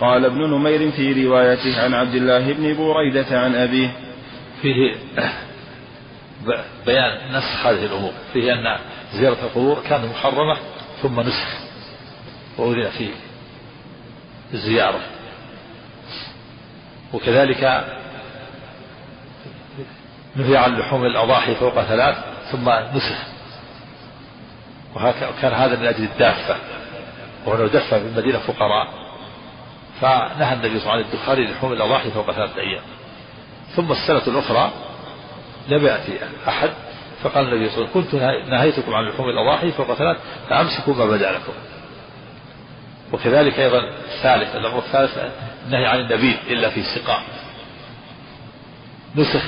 قال ابن نمير في روايته عن عبد الله بن بريدة عن أبيه. فيه بيان نسخ هذه الأمور. فيه أن زيارة القبور كانت محرمة ثم نسخ وأذن فيه الزيارة وكذلك نهي عن لحوم الأضاحي فوق ثلاث ثم نسخ. وكان هذا من أجل الدافة وأنه دفة من مدينة فقراء. فنهى النبي صلى الله عليه وسلم عن الدخان لحوم الأضاحي فوق ثلاثة أيام. ثم السنة الأخرى لم يأتي أحد فقال النبي صلى الله عليه وسلم كنت نهيتكم عن لحوم الأضاحي فوق ثلاث فأمسكوا ما بدا لكم. وكذلك أيضا الثالث الأمر الثالث النهي عن النبيذ إلا في سقاء نسخ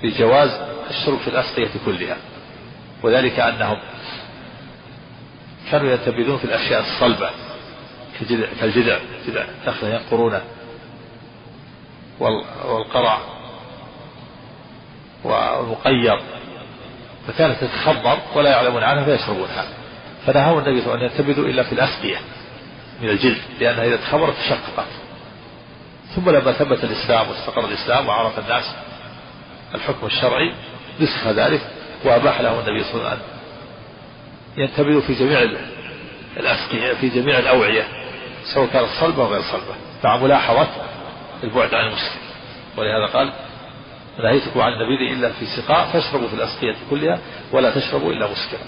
في جواز الشرب في الأسقية كلها. وذلك أنهم كانوا ينتبذون في الأشياء الصلبة كالجذع جذع نخلة ينقرونه والقرع والمقير. فكانت تتخمر ولا يعلمون عنها فيشربونها. فنهاه النبي صلى الله عليه وسلم أن ينتبذوا إلا في الأسقية من الجلد لأنها إذا تخمرت تشققت. ثم لما ثبت الإسلام واستقر الإسلام وعرف الناس الحكم الشرعي نسخ ذلك وأباح له النبي صلى الله عليه وسلم. ينتبذوا في جميع الأسقية في جميع الأوعية سواء كانت صلبة أو غير صلبة. مع ملاحظة البعد عن المسلم. ولهذا قال نهيتكم عن النبيذ إلا في سقاء فاشربوا في الأسقية كلها ولا تشربوا إلا مسكرا.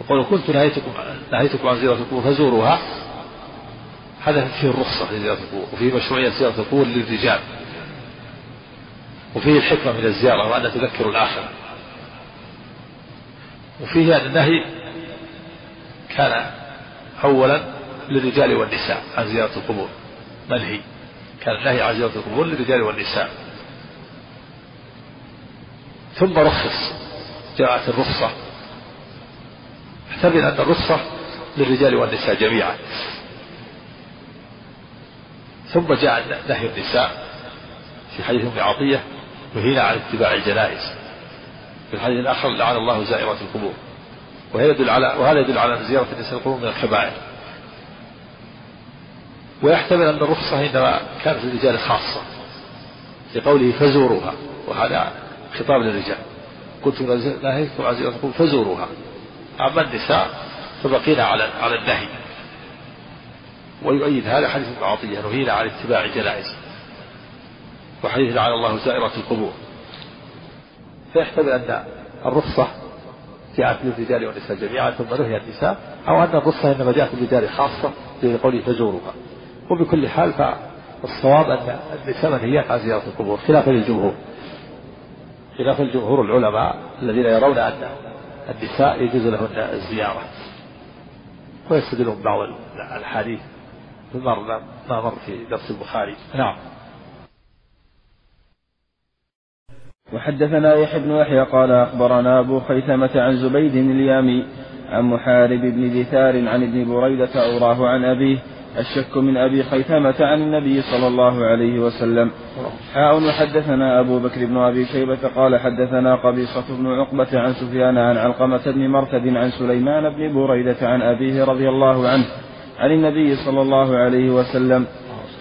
وقالوا كنت نهيتكم نهيتكم عن زيارة القبور فزوروها. هذا فيه الرخصة لزيارة القبور وفيه مشروعية زيارة القبور للرجال. وفيه الحكمة من الزيارة وأن تذكر الآخرة. وفيه أن النهي كان أولا للرجال والنساء عن زيارة القبور. منهي كان النهي عن زيارة القبور للرجال والنساء. ثم رخص جاءت الرخصة. احتمل أن الرخصة للرجال والنساء جميعا. ثم جاء نهي النساء في حديث ام عطية نهينا عن اتباع الجنائز. في الحديث الآخر لعن الله زائرة القبور. وهذا يدل على وهذا يدل على زيارة النساء القبور من الكبائر. ويحتمل أن الرخصة إنما كانت للرجال خاصة. لقوله فزوروها. وهذا خطاب للرجال. كنت نهيتكم عن زيارة القبور فزوروها. أما النساء فبقينا على على النهي. ويؤيد هذا حديث ابن عطية نهينا عن اتباع الجنائز. وحديث لعن الله زائرة القبور. فيحتمل أن الرخصة جاءت للرجال والنساء جميعا ثم نهي النساء أو أن الرخصة إنما جاءت للرجال خاصة لقوله فزورها وبكل حال فالصواب أن النساء منهيات عن زيارة القبور خلافا للجمهور. خلاف الجمهور العلماء الذين يرون أن النساء يجوز لهن الزيارة. ويستدلون بعض الأحاديث ما مر في درس البخاري. نعم. وحدثنا يحيى بن يحيى قال أخبرنا أبو خيثمة عن زبيد اليامي عن محارب بن دثار عن ابن بريدة أوراه عن أبيه الشك من أبي خيثمة عن النبي صلى الله عليه وسلم. حاء وحدثنا أبو بكر بن أبي شيبة قال حدثنا قبيصة بن عقبة عن سفيان عن علقمة بن مرثد عن سليمان بن بريدة عن أبيه رضي الله عنه عن النبي صلى الله عليه وسلم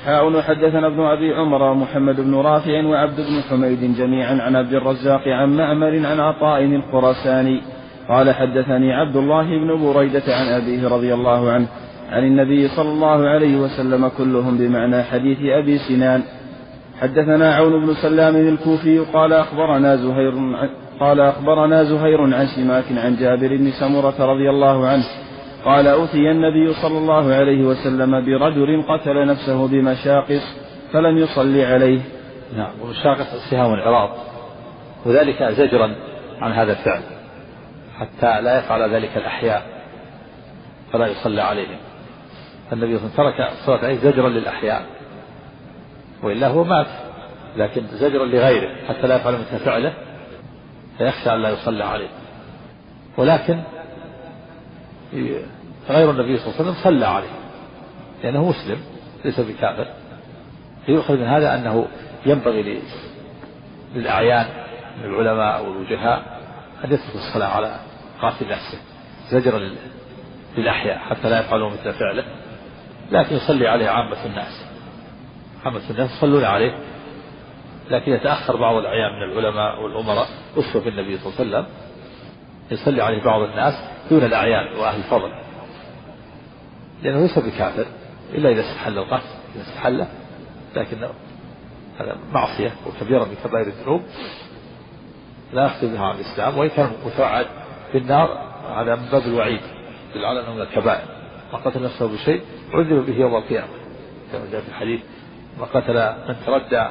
حاء وحدثنا ابن أبي عمر ومحمد بن رافع وعبد بن حميد جميعا عن عبد الرزاق عن معمر عن عطاء الخراساني. قال حدثني عبد الله بن بريدة عن أبيه رضي الله عنه عن النبي صلى الله عليه وسلم كلهم بمعنى حديث أبي سنان. حدثنا عون بن سلام الكوفي قال أخبرنا زهير قال أخبرنا زهير عن سماك عن جابر بن سمرة رضي الله عنه قال أوتي النبي صلى الله عليه وسلم برجل قتل نفسه بمشاقص فلم يصلي عليه. نعم ومشاقص السهام العراض وذلك زجرا عن هذا الفعل حتى لا يفعل ذلك الأحياء فلا يصلى عليهم. فالنبي صلى الله عليه وسلم ترك الصلاة عليه زجرا للأحياء وإلا هو مات لكن زجرا لغيره حتى لا يفعل مثل فعله فيخشى أن لا يصلى عليه. ولكن غير النبي صلى الله عليه وسلم صلى عليه. لأنه مسلم ليس بكافر. فيؤخذ من هذا أنه ينبغي للأعيان من العلماء والوجهاء أن يتركوا الصلاة على قاتل نفسه. زجرا للأحياء حتى لا يفعلوا مثل فعله. لكن يصلي عليه عامة الناس. عامة الناس يصلون عليه. لكن يتأخر بعض الأعيان من العلماء والأمراء. أسوة النبي صلى الله عليه وسلم. يصلي عليه بعض الناس دون الأعيان وأهل الفضل. لأنه ليس بكافر إلا إذا استحل القتل إذا استحله لكنه هذا معصية وكبيرة من كبائر الذنوب. لا يخطي بها عن الإسلام وإن كان متوعد في النار هذا من باب الوعيد. يدل على أنه من الكبائر. من قتل نفسه بشيء عذب به يوم القيامة. كما جاء في الحديث من قتل من تردى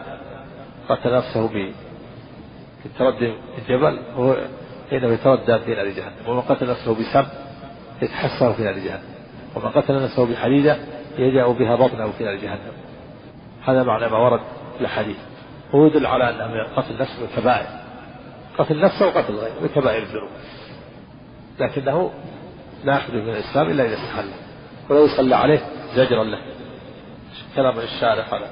قتل نفسه ب التردي في الجبل حينما يتردى في نار جهنم. ومن قتل نفسه بسم يتحسر في نار جهنم. ومن قتل نفسه بحديدة يجأ بها بطنه في نار جهنم. هذا معنى ما ورد في الحديث. هو يدل على أن قتل نفسه من قتل نفسه وقتل غيره من كبائر الذنوب. لكنه لا يخرج من الإسلام إلا إذا استحل. ولو يصلى عليه زجرا له. كلام الشارح على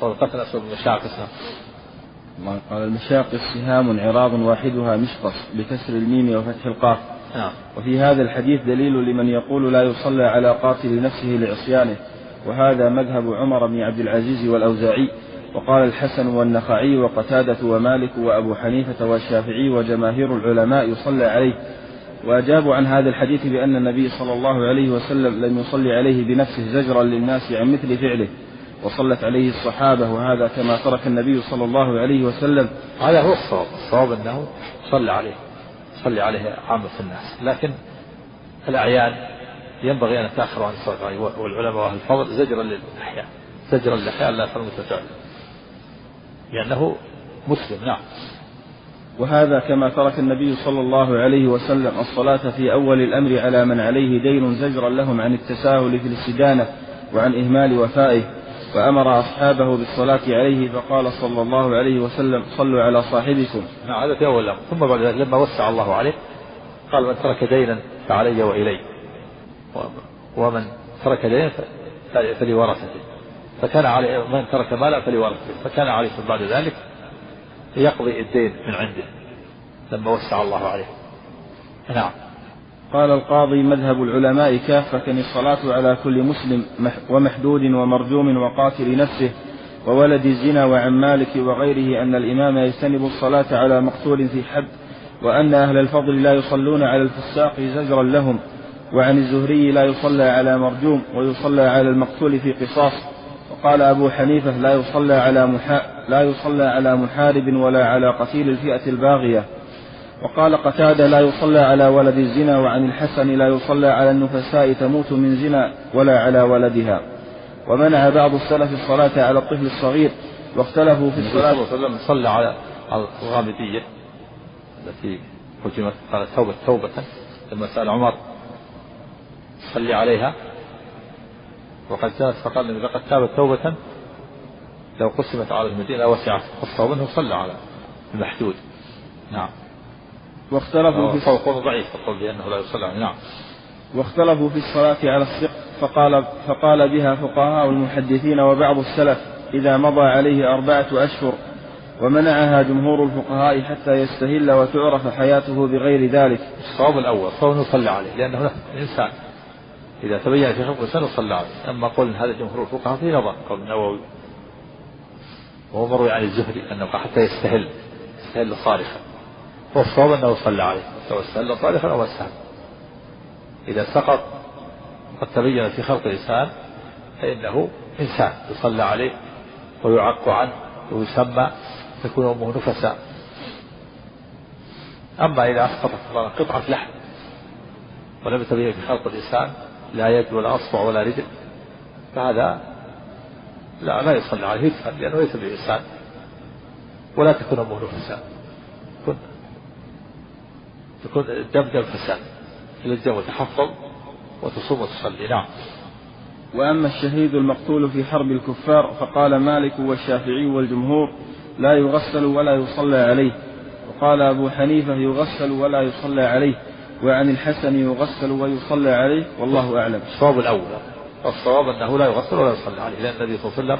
قول قتل نفسه. قال المشاقص سهام عراض واحدها مشقص بكسر الميم وفتح القاف. نعم. وفي هذا الحديث دليل لمن يقول لا يصلى على قاتل نفسه لعصيانه. وهذا مذهب عمر بن عبد العزيز والأوزاعي. وقال الحسن والنخعي وقتادة ومالك وأبو حنيفة والشافعي وجماهير العلماء يصلى عليه. وأجابوا عن هذا الحديث بأن النبي صلى الله عليه وسلم لم يصلي عليه بنفسه زجرا للناس عن مثل فعله. وصلت عليه الصحابة وهذا كما ترك النبي صلى الله عليه وسلم. هذا هو الصواب. الصواب أنه صلى عليه صلي عليه عامة الناس. لكن الأعيان ينبغي أن تأخر عن الصلاة. عليه والعلماء وأهل الفضل زجرا للأحياء زجرا للأحياء لا يفعلوا مثل لأنه مسلم نعم. وهذا كما ترك النبي صلى الله عليه وسلم الصلاة في أول الأمر على من عليه دين زجرا لهم عن التساهل في الاستدانة وعن إهمال وفائه. فأمر أصحابه بالصلاة عليه فقال صلى الله عليه وسلم صلوا على صاحبكم. نعم هذا في أول الأمر. ثم بعد ذلك لما وسع الله عليه قال من ترك دينا فعلي وإلي. ومن ترك دينا فلورثته فكان عليه من ترك مالا فلورثته فكان عليه بعد ذلك يقضي الدين من عنده لما وسع الله عليه. نعم. قال القاضي مذهب العلماء كافة الصلاة على كل مسلم ومحدود ومرجوم وقاتل نفسه وولد الزنا وعن مالك وغيره أن الإمام يجتنب الصلاة على مقتول في حد وأن أهل الفضل لا يصلون على الفساق زجرا لهم وعن الزهري لا يصلى على مرجوم ويصلى على المقتول في قصاص وقال أبو حنيفة لا يصلى على محا لا يصلى على محارب ولا على قتيل الفئة الباغية وقال قتادة لا يصلى على ولد الزنا وعن الحسن لا يصلى على النفساء تموت من زنا ولا على ولدها. ومنع بعض السلف الصلاة على الطفل الصغير واختلفوا في الصلاة صلى الله عليه وسلم صلى على الغامدية التي هجمت قالت توبة توبة لما سأل عمر صلي عليها وقد جاءت فقال النبي لقد تابت توبة لو قسمت على المدينة وسعت خصه منه صلى على المحدود. نعم. واختلفوا في فهو ضعيف القول بأنه لا يصلى نعم. واختلفوا في الصلاة على السق فقال فقال بها فقهاء المحدثين وبعض السلف إذا مضى عليه أربعة أشهر ومنعها جمهور الفقهاء حتى يستهل وتعرف حياته بغير ذلك. الصواب الأول صواب يصلى عليه لأنه إنسان إذا تبين في خلق الإنسان صلى عليه أما قول هذا جمهور الفقهاء في نظر قول النووي. وهو مروي عن الزهري أنه حتى يستهل يستهل صارخا. والصواب أنه صلى عليه سواء استهل أو استهل إذا سقط قد تبين في خلق الإنسان فإنه إنسان يصلى عليه ويعق عنه ويسمى تكون أمه نفسا أما إذا أسقطت قطعة لحم ولم يتبين في خلق الإنسان لا يد ولا أصبع ولا رجل فهذا لا لا يصلى عليه يدفن لأنه ليس بإنسان ولا تكون أمه تكون تكون الدم دم فساد يلزم وتحفظ وتصوم وتصلي. نعم. وأما الشهيد المقتول في حرب الكفار فقال مالك والشافعي والجمهور لا يغسل ولا يصلى عليه. وقال أبو حنيفة يغسل ولا يصلى عليه. وعن الحسن يغسل ويصلى عليه والله أعلم. الصواب الأول. الصواب أنه لا يغسل ولا يصلى عليه لأن النبي صلى الله عليه وسلم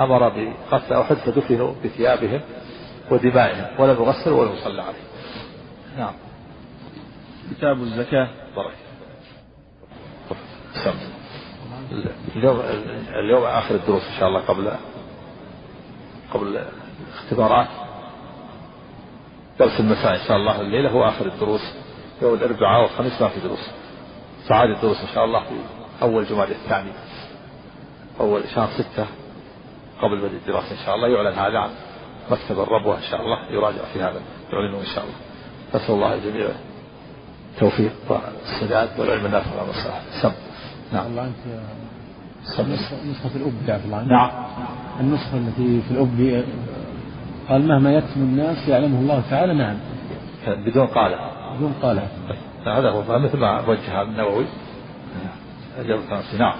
أمر بقتل أحد فدفنوا بثيابهم ودمائهم ولم يغسلوا ولا يصلى عليه. نعم. كتاب الزكاة. بارك اليوم اليوم آخر الدروس إن شاء الله قبل قبل الاختبارات. درس المساء إن شاء الله. الليلة هو آخر الدروس. يوم الأربعاء والخميس ما في دروس. سعاد الدروس إن شاء الله في أول جمادى الثاني. أول شهر ستة قبل بدء الدراسة إن شاء الله. يعلن هذا عن مكتب الربوة إن شاء الله. يراجع في هذا. يعلنه إن شاء الله. نسأل الله الجميع التوفيق والسداد والعلم النافع والمصلحة سم. نعم. الله أنت نسخة الأب عبد الله نعم. النسخة التي في الأب قال مهما يكتم الناس يعلمه الله تعالى نعم. بدون قالة بدون قالة هذا هو مثل ما وجه النووي. نعم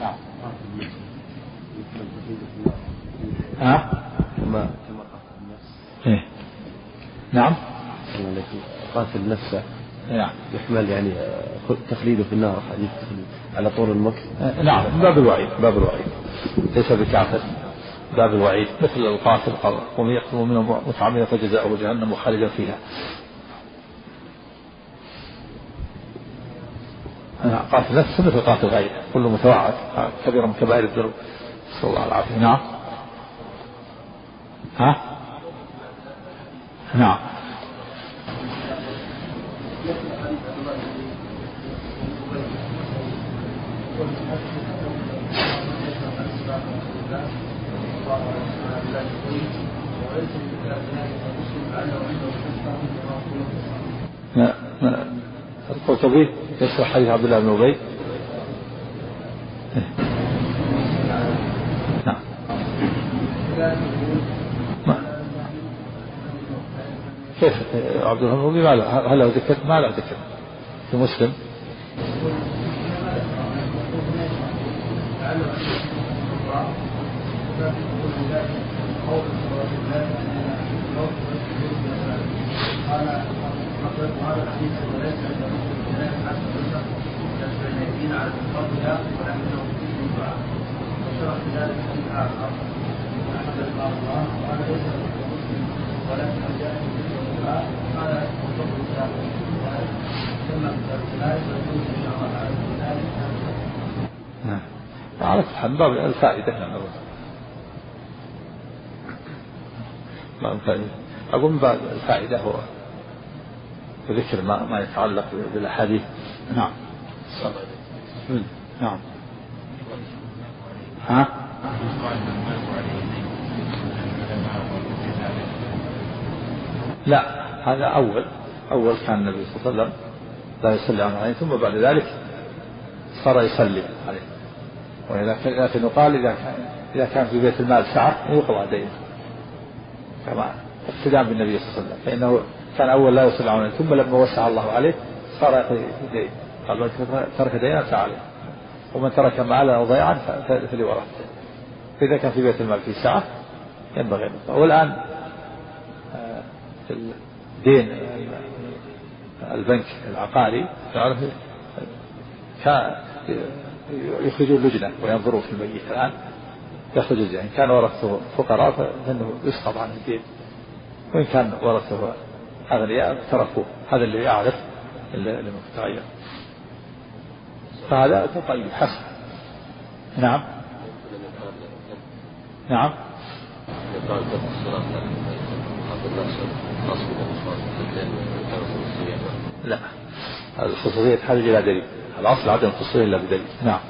نعم. ها؟ كما كما قاتل النفس إيه؟ نعم. قاتل نفسه نعم. يحمل يعني تخليده في النار حديث على طول المكس. نعم. باب الوعيد باب الوعيد. ليس بكافر باب الوعيد مثل القاتل ومن يقتل منهم متعمدا فجزاؤه جهنم خالدا فيها. قاتل نفسه مثل قاتل غيره كله متوعد كبير من كبائر الذنوب. نسأل الله العافية. نعم. ها؟ نعم. ما القرطبي يشرح حديث عبد الله بن أبي. نعم. كيف؟ عبد بن ابي ما له هل له ذكر؟ ما له ذكر. في مسلم. ولكن نعم. على كل باب الفائدة نعم أقول من باب الفائدة هو. ذكر ما, ما يتعلق بالأحاديث. نعم. نعم. ها؟ لا هذا أول أول كان النبي صلى الله عليه وسلم لا يصلي عليه ثم بعد ذلك صار يصلي عليه. ولكن يقال إذا كان إذا كان في بيت المال سعة يقضى دينه كما اقتداء بالنبي صلى الله عليه وسلم. فإنه كان أول لا يصلي عليه ثم لما وسع الله عليه صار يقضي دين قال من ترك دينا فعليه ومن ترك مالا أو ضيعا فلورثته فإذا كان في بيت المال في ساعة ينبغي. والآن آه، دين البنك العقاري تعرف؟ يخرجون لجنة وينظرون في الميت الآن. يخرج الزين إن كان ورثته فقراء فإنه يسقط عن الدين. وإن كان ورثته أغنياء تركوا هذا اللي يعرف اللي متغير. فهذا تطيب حسن. نعم. نعم. لا. الخصوصية تحتاج إلى دليل. الأصل عدم الخصوصية إلا بدليل. نعم.